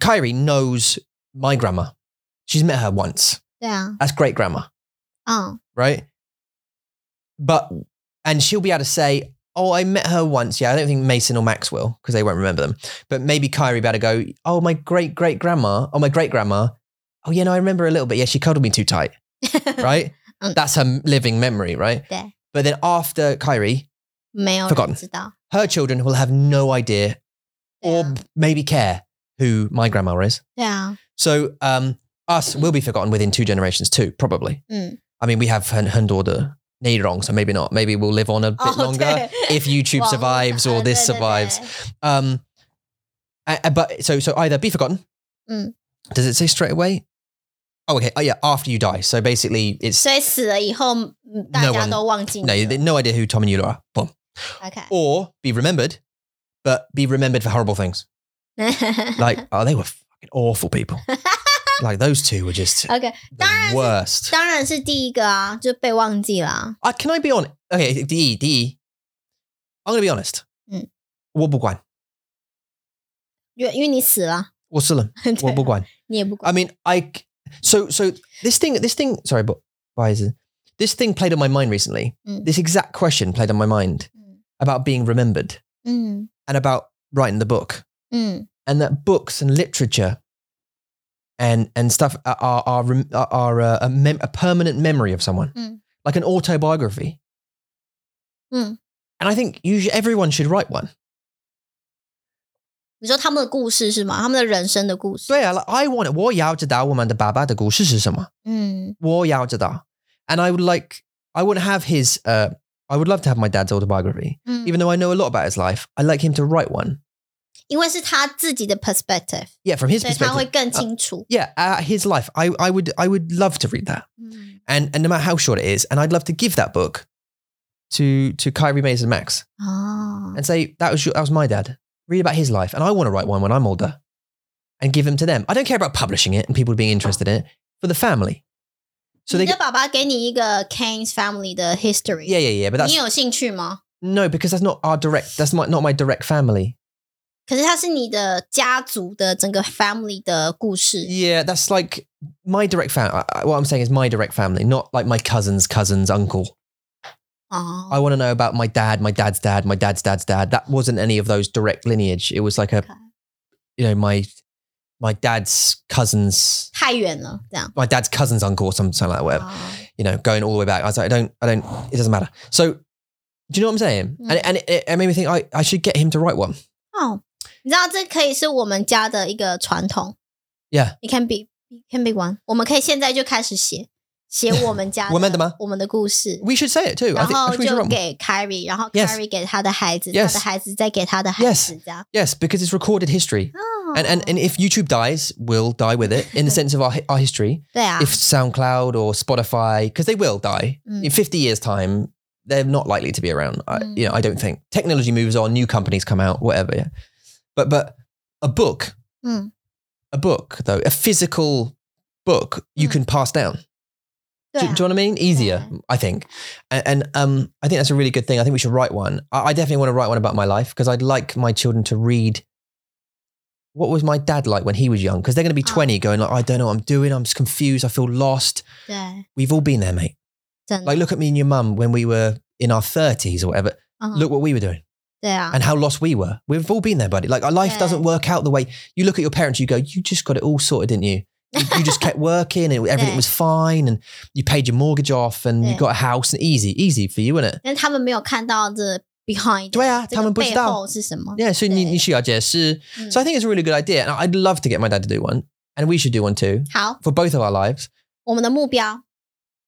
Kyrie knows my grandma. She's met her once. That's great grammar. Oh. Right? But, and she'll be able to say, oh, I met her once. Yeah, I don't think Mason or Max will because they won't remember them. But maybe Kyrie better go, oh, my great great grandma. Oh, my great grandma. Oh, yeah, no, I remember a little bit. Yeah, she cuddled me too tight. right? okay. That's her living memory, right? Yeah. But then after Kyrie, forgotten. Her children will have no idea yeah. or maybe care who my grandma is. Yeah. So um, us will be forgotten within two generations too, probably. 嗯， I mean, we have很很多的内容, so maybe not. Maybe we'll live on a bit 哦， longer 对 if YouTube 网络 survives 呃 or this 对对对 survives. Um, a- a- but so so either be forgotten. Mm. Does it say straight away? Oh, okay. Oh, yeah. After you die. So basically, it's 所以死了以后，嗯大 No 家 one- 都忘记 no, 你 they- 了。 no idea who Tom and you are. Boom. OK， Or be remembered, but be remembered for horrible things. Like, oh, they were fucking awful people. like those two were just OK， the 当然是 worst. 当然是第一个啊，就被忘记啦。 Uh, can I be honest? Okay, D D. I'm gonna be honest. Mm. 我不管，因为因为你死了，我死了，对我不管。你也不 I 管。 mean, I so so this thing this thing sorry, but why is it? This thing played on my mind recently. Mm. This exact question played on my mind Mm. about being remembered 嗯 and about writing the book. 嗯 and that books and literature and and stuff are are are, rem- are, are a, a, mem- a permanent memory of someone, Mm. like an autobiography. Mm. And I think usually everyone should write one. 你说他们的故事是吗？他们的人生的故事。对啊，like, I want it. 我要知道我们的爸爸的故事是什么。嗯我要知道。And I would like, I wouldn't have his. Uh, I would love to have my dad's autobiography, 嗯， even though I know a lot about his life. I'd like him to write one. 因为是他自己的 perspective， Yeah, from his 所以他会 perspective. 更清楚。 Yeah, uh, his life. I, I would, I would love to read that. 嗯 and and no matter how short it is, and I'd love to give that book to to Kyrie Mason Max 哦， and say that was your, that was my dad. Read about his life, and I want to write one when I'm older, and give them to them. I don't care about publishing it and people being interested in it for the family. So 你 they 的爸爸给你一个 Kane's family 的 history， yeah yeah yeah, but 你 that's 有兴趣吗？ no because that's not our direct. That's my, not my direct family. 可是他是你的家族的整个 family 的故事。 Yeah, that's like my direct family. What I'm saying is my direct family, not like my cousin's cousin's uncle. 哦 I want to know about my dad, my dad's dad, my dad's dad's dad. That wasn't any of those direct lineage. It was like a, Okay. you know, my my dad's cousin's, 太远了，这样。 my dad's cousin's uncle or something like that. Whatever. 哦 You know, going all the way back. I was like, I don't, I don't. It doesn't matter. So, do you know what I'm saying? Mm. And and it, it, it made me think I I should get him to write one. 哦， 你知道这可以是我们家的一个传统。 Yeah. It can be, it can be one。我们可以现在就开始写写我们家我们的吗我们的故事。 We should say it too. I 然 think, I 后 think we should 就 write one. 给 Carrie，然后 Yes. Carrie 给他的孩子 Yes. 他的孩子再给他的孩 Yes. 子，这样。 Yes, because it's recorded history. 哦 And, and and if YouTube dies, we'll die with it in the sense of our hi- our history. 对啊 If SoundCloud or Spotify, because they will die Mm. in 50 years' time, they're not likely to be around. I, Mm. you know, I don't think technology moves on, new companies come out, whatever. Yeah, But but a book, mm. a book though, a physical book you mm. can pass down. Yeah. Do, do, you know what I mean? Easier, yeah. I think. And, and, um, I think that's a really good thing. I think we should write one. I, I definitely want to write one about my life because I'd like my children to read. What was my dad like when he was young? Because they're going to be oh. 20 going like, I don't know what I'm doing. I'm just confused. I feel lost. Yeah. We've all been there, mate. Like, look at me and your mum when we were in our 30s or whatever. Uh-huh. Look what we were doing. 对啊， and how lost we were. We've all been there, buddy. Like, our life Yeah. doesn't work out the way you look at your parents, you go, you just got it all sorted, didn't you? You, you just kept working and everything Yeah. was fine and you paid your mortgage off and you Yeah. got a house and easy, easy for you, isn't it? 但他们没有看到这 behind，对啊，这个他们不知道。背后是什么 Yeah, so 你对。你需要解释。嗯 So I think it's a really good idea. And I'd love to get my dad to do one. And we should do one too 好， for both of our lives. 我们的目标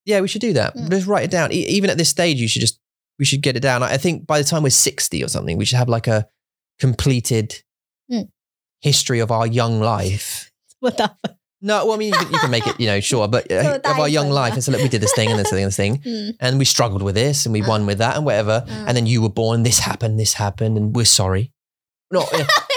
Yeah, we should do that. Mm. Just write it down. E- even at this stage, you should just we should get it down. I think by the time we're 60 or something, we should have like a completed mm. history of our young life. What the? No, well, I mean, you can, you can, make it, you know, sure, but uh, of our young life. And so, look, we did this thing and this thing and this thing, mm. and we struggled with this and we uh. won with that and whatever. Uh. And then you were born, this happened, this happened, and we're sorry. Not,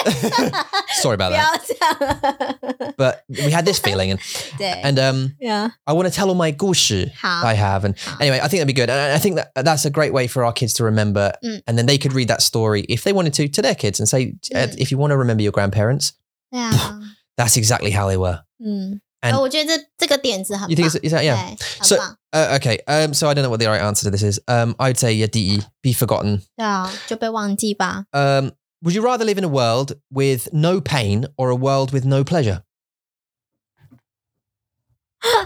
Sorry about 不 that. 要这样， But we had this feeling, and 对， and um, 呀， I want to tell all my 故事好 I have. And Ah. anyway, I think that'd be good. And I I think that that's a great way for our kids to remember. Mm. And then they could read that story if they wanted to to their kids and say, uh, Mm. if you want to remember your grandparents, 对啊， that's exactly how they were. 嗯， And- 呃我觉得这这个点子很 You think 棒 it's, is that, yeah? 对，很 So- 棒， Uh, okay. Um, so I don't know what the right answer to this is. Um, I'd say yeah, DE, be forgotten. 对啊，就被忘记吧。 Um, would you rather live in a world with no pain or a world with no pleasure?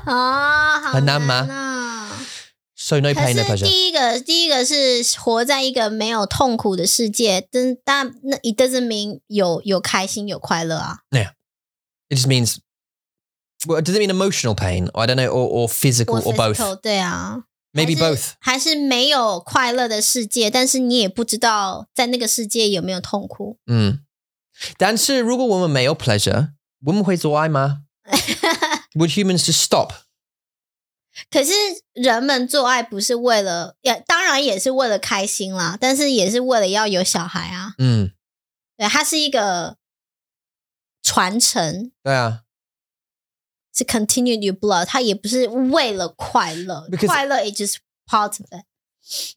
啊，好很难吗啊。 So no 可 pain, no 是 pleasure. 第一个，第一个是活在一个没有痛苦的世界，但但那 it doesn't mean 有有开心有快乐啊。 It just means. Well, does it mean emotional pain? I don't know, or, or physical, 或 or both. physical，对啊， Maybe both. 还是没有快乐的世界，但是你也不知道在那个世界有没有痛苦。嗯，但是如果我们没有 pleasure，我们会做爱吗？Would humans just stop? 可是人们做爱不是为了，也当然也是为了开心啦，但是也是为了要有小孩啊。嗯，对，它是一个传承，对啊，是 continue your blood，它也不是为了快乐 Because- 快乐 is just part of it。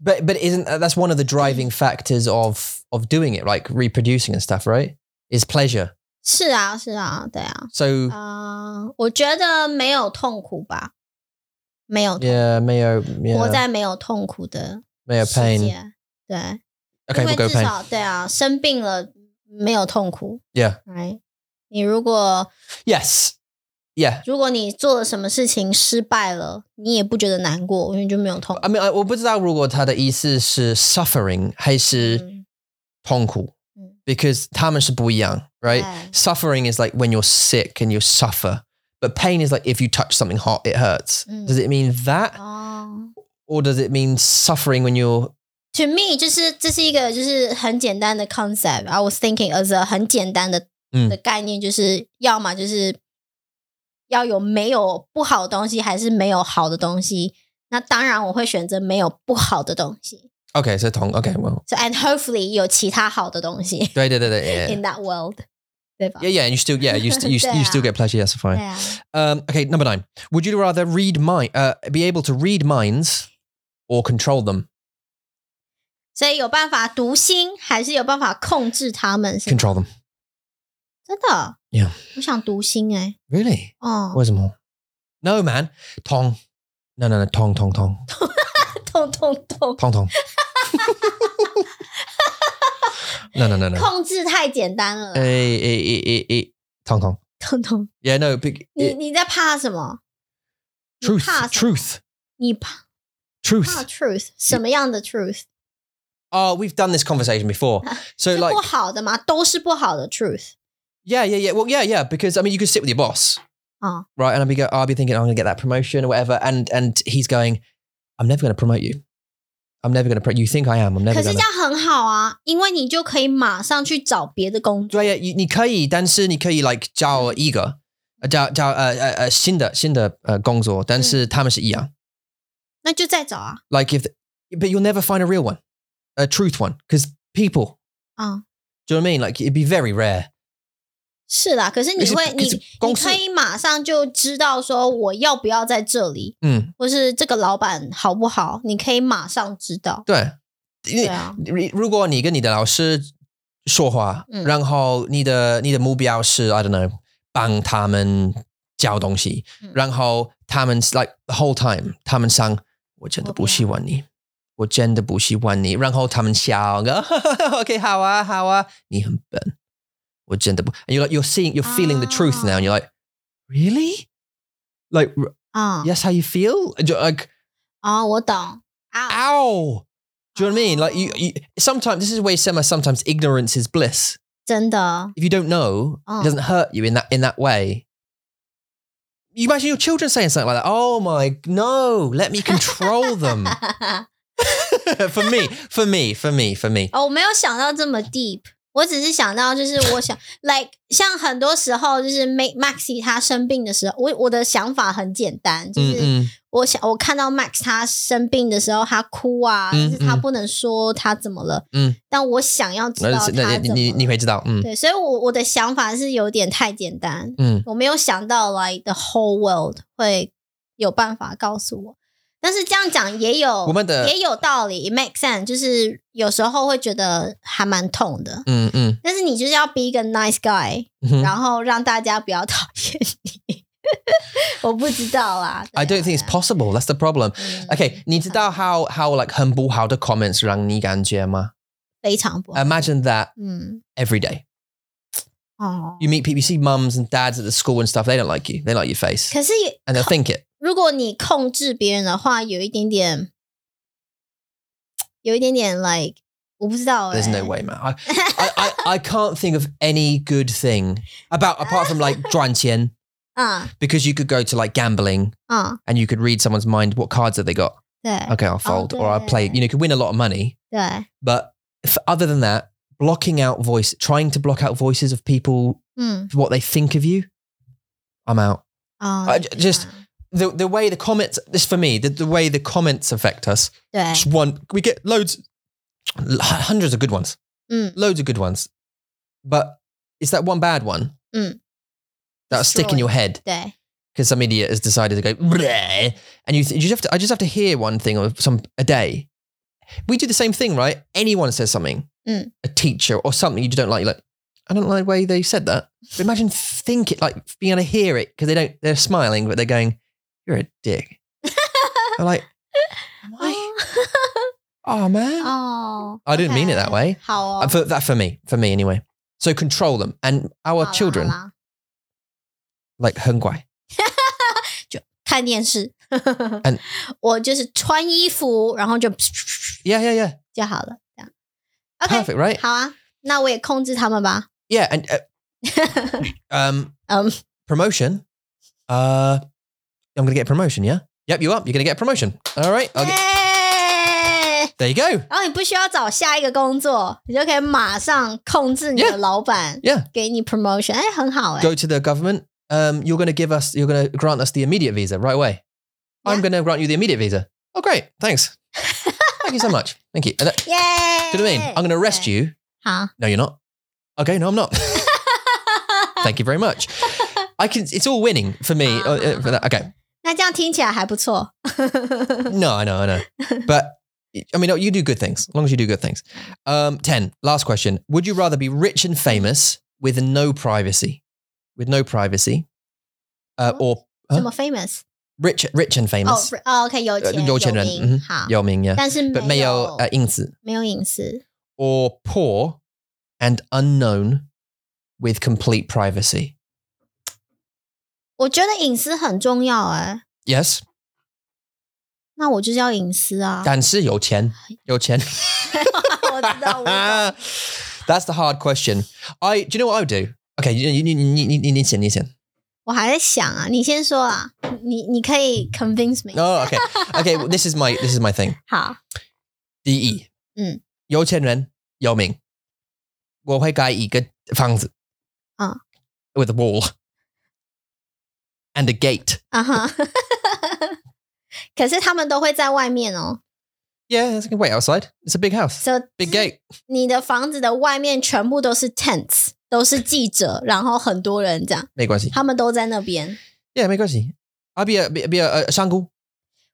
but but isn't that's one of the driving factors of of doing it, like reproducing and stuff, right? Is pleasure. 是啊，是啊，对啊。 So 嗯、我觉得没有痛苦吧，没有痛 yeah, 没有活 yeah, 在没有痛苦的没有世 pain. 界。对 Okay, 因 we'll 为 go 至 pain. 少对啊，生病了没有痛苦。 Yeah. right？你如果 Yes. Yeah. 如果你做了什么事情失败了，你也不觉得难过，因为就没有痛苦。 I mean, I 我不知道如果他的意思是 suffering 还是嗯痛苦嗯 because 他们是不一样, right? 对 Suffering is like when you're sick and you suffer, but pain is like if you touch something hot, it hurts. Mm. Does it mean that, 哦、 or does it mean suffering when you're To me，就是这是一个就是很简单的 concept。I was thinking as a 很简单的嗯的概念，就是要么就是 要有没有不好的东西，还是没有好的东西。那当然我会选择没有不好的东西。okay? So 痛 okay, well, So and hopefully 有其他好的东西对对对对 in that world，对吧？Yeah, yeah, you still, yeah, you, you, you still get pleasure. Yes, 对 fine. 啊，Um, okay, number nine. Would you rather read mind, uh, be able to read minds, or control them? 所以有办法读心，还是有办法控制他们？Control them. 真的 Yeah. 我想读心哎、Really? 哦，Where's more? No, man. Tong. No, no, no. Tong, tong, tong, 痛痛痛，tong, tong. no, no, no, no. 控制太简单了啦，Eh, eh, eh, eh, eh. Tong, tong. 痛痛。Yeah, no. Big, 你你在怕什么？你 truth, 怕什么 truth, 你怕怕 truth. truth 什么样的 truth？Oh, we've done this conversation before. So, 是 like, 不好的吗？都是不好的 truth yeah, yeah, yeah. Well, yeah, yeah. Because I mean, you could sit with your boss, 啊。 right? And I'll be, go, I'll be thinking, I'm going to get that promotion or whatever. And and he's going, I'm never going to promote you. I'm never going to pray. You think I am? I'm never 可是 going 这 to. 样很好啊，因为你就可以马上去找别的工作。对呀，你你可以，但是你可以 like 找一个，呃找找呃呃呃新的新的呃工作，但是他们是一样。那就再找啊。 Like if, but you'll never find a real one, a truth one, because people. 嗯， Do you know what I mean? Like it'd be very rare. 是啦。可是你会，你你可以马上就知道说我要不要在这里，嗯，或是这个老板好不好，你可以马上知道。对，因为如果你跟你的老师说话，嗯然后你的你的目标是 I don't know 帮他们教东西，嗯然后他们 like the whole time 他们想我真的不喜欢你，我真的不喜欢你，然后他们笑，OK 好啊好啊，你很笨，我真的不，and you're like you're seeing you're feeling the truth now, and you're like really like啊 yes how you feel like 啊，我懂啊， ow. Do you know what I mean? Like you, you sometimes this is where Sema sometimes ignorance is bliss. 真的 If you don't know, Oh. it doesn't hurt you in that in that way. You imagine your children saying something like that. Oh my no, let me control them. for me, for me, for me, for me. 哦，我没有想到这么 deep， 我只是想到就是我想，like 像很多时候就是 Max Maxi 他生病的时候，我我的想法很简单，就是我想我看到 Max 他生病的时候，他哭啊，嗯但是他嗯不能说他怎么了，嗯但我想要知道他怎么了。你你会知道，嗯对，所以我我的想法是有点太简单，嗯我没有想到 like the whole world 会有办法告诉我。但是这样讲也有，我们的也有道理 makes sense。就是有时候会觉得还蛮痛的，嗯嗯但是你就是要 be 一个 nice guy，、嗯然后让大家不要讨厌你。我不知道啊。I don't think it's possible. That's the problem. 嗯 Okay, 你知道 how how like 很不好的 comments 让你感觉吗？非常不好。Imagine that 嗯，every day. 哦。 You meet people, you see mums and dads at the school and stuff. They don't like you. They like your face, 可是也 and they'll think it. 如果你控制别人的话，有一点点，有一点点 like 我不知道、欸。 There's no way, man. I, I, I, I can't think of any good thing about apart from like 赚钱嗯 because you could go to like gambling 嗯， and you could read someone's mind. What cards have they got? 对 Okay, I'll fold or I'll play. You know, you could win a lot of money, 对， but if, other than that, blocking out voice, trying to block out voices of people, mm. what they think of you, I'm out. Oh, I, just the the way the comments. This for me, the, the way the comments affect us. Yeah. one, we get loads, hundreds of good ones, mm. loads of good ones, but it's that one bad one mm. that'll stick in your head. Yeah. Because some idiot has decided to go, Bleh, and you, th- you just have to. I just have to hear one thing or some a day. We do the same thing, right? Anyone says something, Mm. a teacher or something you don't like, you're like, I don't like the way they said that. But imagine think it like being able to hear it because they don't, they're smiling, but they're going, "You're a dick." I'm like, am I? Oh man, 哦， I didn't mean it that way. 好哦 Uh,，For that for me, for me anyway. So control them and our 好啦 children 好啦 like 很乖.看电视 And-，我就是穿衣服，然后就 Yeah, yeah, yeah. 就好了， 这样。OK， Perfect, right? 好啊，那我也控制他们吧。 Yeah, and uh, um, 嗯， promotion. Uh, I'm gonna get a promotion. Yeah. Yep, you up? You're gonna get a promotion. All right. I'll get, 耶！ there you go. 然后你不需要找下一个工作，你就可以马上控制你的 Yeah 老板 Yeah. 给你 promotion，哎，很好哎。 Go to the government. Um, you're gonna give us. You're gonna grant us the immediate visa right away. I'm Yeah. gonna grant you the immediate visa. Oh, great. Thanks. Thank you so much. Thank you. And that- 耶！ do you know what I mean? I'm gonna arrest you. 好， No, you're not. Okay, no, I'm not. Thank you very much. I can. It's all winning for me. uh, uh, for that. Okay. 那这样听起来还不错。 No, I know, I know. But I mean, you do good things as long as you do good things. Um, 10, last question. Would you rather be rich and famous with no privacy? With no privacy? Uh, or 什么 famous？ rich rich and 哦 famous? 哦，OK，有 Uh, 钱有钱人，名嗯哼好，有名, yeah. 但是 But 没 may 有 uh, 隐私. 没有隐私。 Or poor and unknown with complete privacy? 我觉得隐私很重要哎， Yes. 那我就是要隐私啊。但是有钱，有钱。我知道，我知道 That's the hard question. I do you know what I would do? Okay, you you you you you need to listen. 我还在想啊，你先说啊，你你可以 convince me。Oh, okay. Okay, well, this is my this is my thing. 好，第一，嗯，有钱人有名，我会盖一个房子啊，with a wall and a gate. 啊哈，可是他们都会在外面哦。Yeah, I can wait outside. It's a big house, So big gate. 你的房子的外面全部都是 tents，都是记者，然后很多人这样，没关系。他们都在那边。 Yeah, 没关系。I'll be a be, be a, a 香菇。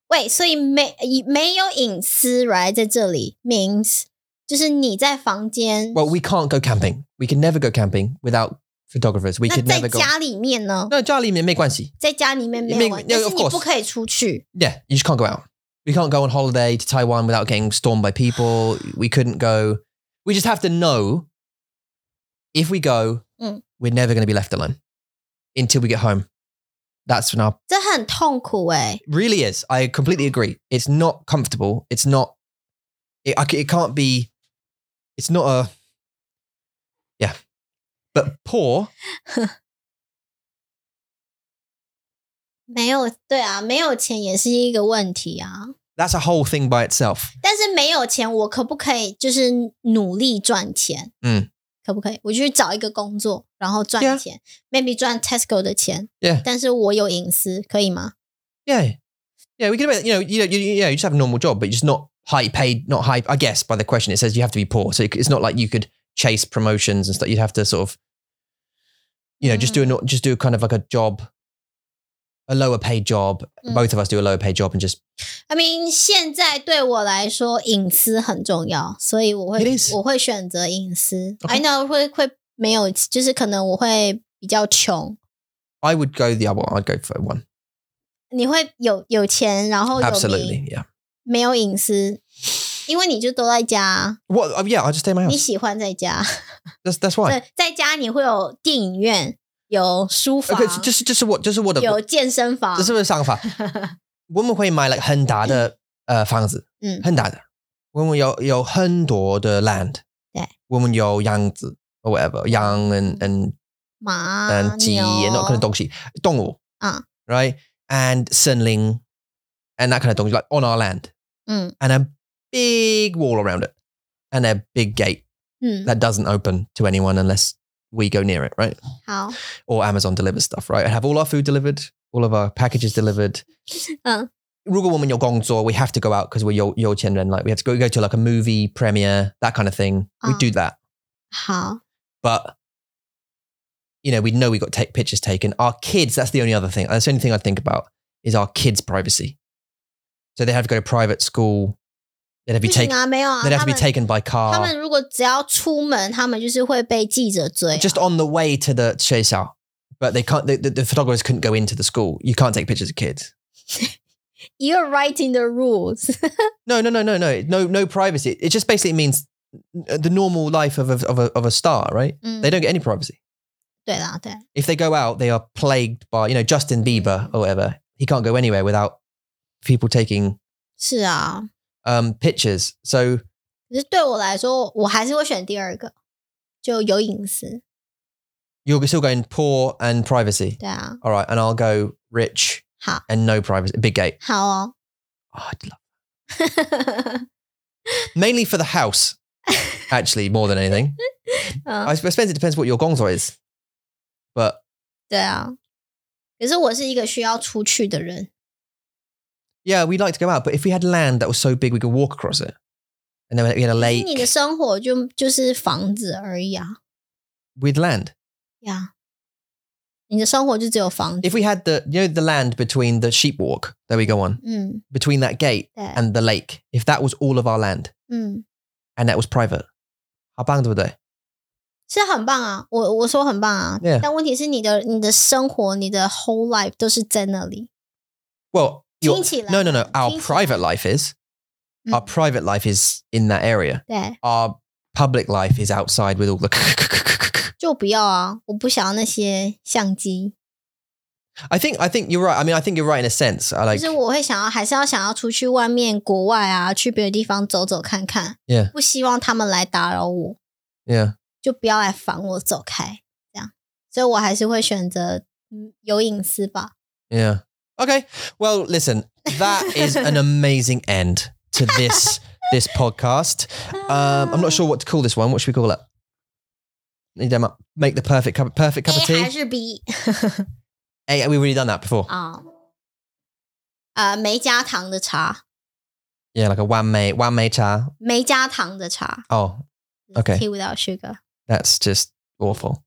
喂，所以没没有隐私，right？在这里 means 就是你在房间， Well, we can't go camping. We can never go camping without photographers. We 那 could 在 never go. 家里面呢？那家里面没关系。在家里面没没有关系， no, 但是 of 你 course 不可以出去。 Yeah, you just can't go out. We can't go on holiday to Taiwan without getting stormed by people. We couldn't go. We just have to know if we go, Mm. we're never going to be left alone until we get home. That's when our 这很痛苦哎、 really is. I completely agree. It's not comfortable. It's not. It, I c- it can't be. It's not a. Yeah, but poor. 没有对啊，没有钱也是一个问题啊。 That's a whole thing by itself. 但是没有钱，我可不可以就是努力赚钱？嗯， 可不可以？我去找一个工作，然后赚 Yeah. 钱，maybe 赚 Tesco 的钱 Yeah. 但是我有隐私，可以吗？ Yeah, yeah. We can. You know, you know, you, you, yeah. You just have a normal job, but you're just not high paid. Not high. I guess by the question, it says you have to be poor. So it's not like you could chase promotions and stuff. You'd have to sort of, you know, just do a no- just do kind of like a job, a lower paid job. Mm. Both of us do a lower paid job and just I mean，现在对我来说隐私很重要，所以我会 It is. 我会选择隐私。 Okay. I know 会会没有，就是可能我会比较穷， I would go the other one. I'd go for one. 你会有有钱，然后有 Absolutely, 名， yeah. 没有隐私，因为你就都在家， What? Uh, yeah, I'll just stay in my 你 house. 喜欢在家。 That's that's why. 对，在家你会有电影院， 有书房 Okay, 就是就是我就是我的有健身房这。是不是想法？我们会买 like 很大的呃房子，嗯很大的。我们有有很多的 land，对，我们有羊子 whatever，羊 and and 马、and 鸡牛 and that kind of 东西，动物啊，right and 森林 and that kind of 东西 like on our land 嗯 and a big wall around it and a big gate 嗯，that doesn't open to anyone unless we go near it, right? 好， Or Amazon delivers stuff, right? And have all our food delivered, all of our packages delivered. 嗯如果我们有工作, we have to go out because we're 有有钱人, like we have to go go to like a movie premiere, that kind of thing. We Ah. do that, 好， but you know, we know we got to take pictures taken. Our kids, that's the only other thing. That's the only thing I think about is our kids' privacy. So they have to go to private school. They'd have to 不 be 行 taken. 啊，没有啊， They'd have 他 to be 们 taken by 他 car. 们如果只要出门，他们就是会被记者追、啊。 just on the way to the 学校, but they can't. The, the, the photographers couldn't go into the school. You can't take pictures of kids. You're writing the rules 。 No, no, no, no, no, no, no privacy. It just basically means the normal life of a, of a, of a star, right? 嗯 They，don't get any privacy. 对啦，对， If they go out, they are plagued by, you know, Justin Bieber or whatever. He can't go anywhere without people taking 是啊。 um, pictures. So 可是对我来说，我还是会选第二个，就有隐私。 you're still going poor and privacy. 对啊， All right, and I'll go rich 好， and no privacy. Big gate. 好哦。 Oh, I'd love mainly for the house, actually, more than anything. 嗯 I suppose it depends what your gongzo is. But 对啊。可是我是一个需要出去的人， yeah, we'd like to go out. But if we had land that was so big we could walk across it, and then we had a 可是 lake 你的生活就就是房子而已啊， with land. 呀。你的生活就只有房子， If we had the, you know, the land between the sheep walk that we go on, 嗯， between that gate 对， and the lake, if that was all of our land 嗯， and that was private, how bang do they? 是很棒啊，我我说很棒啊 Yeah. 但问题是你的你的生活，你的 whole life 都是在那里， Well, your- 听起来 no, no, no. Our 听起来 private life is. 嗯 Our private life is in that area. 对， Our public life is outside with all the. 就不要啊，我不想要那些相机， I think I think you're right. I mean, I think you're right in a sense. I 就 like 是我会想要，还是要想要出去外面国外啊，去别的地方走走看看， Yeah. 不希望他们来打扰我， yeah. 就不要来烦我走开，这样，所以我还是会选择嗯有隐私吧。 Yeah. Okay. Well, listen, that is an amazing end to this this podcast. Um, I'm not sure what to call this one. What should we call it? Need them up. Make the perfect cup, perfect cup of A 还 tea. 是 B Hey, we've already done that before. 啊？呃，没加糖的茶， Yeah, like a one mei one mei cha. 没加糖的茶。 Oh, Okay. Tea without sugar. that's just awful.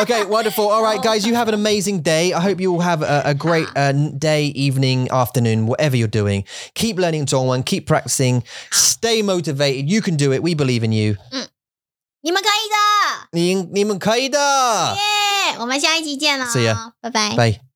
Okay, wonderful. All right, guys, you have an amazing day. I hope you all have a, a great uh, day, evening, afternoon, whatever you're doing. Keep learning Zhongwen, keep practicing, stay motivated. You can do it. We believe in you. Mm. 你们可以的，你你们可以的。耶！我们下一集见了，See ya. 拜拜。Bye.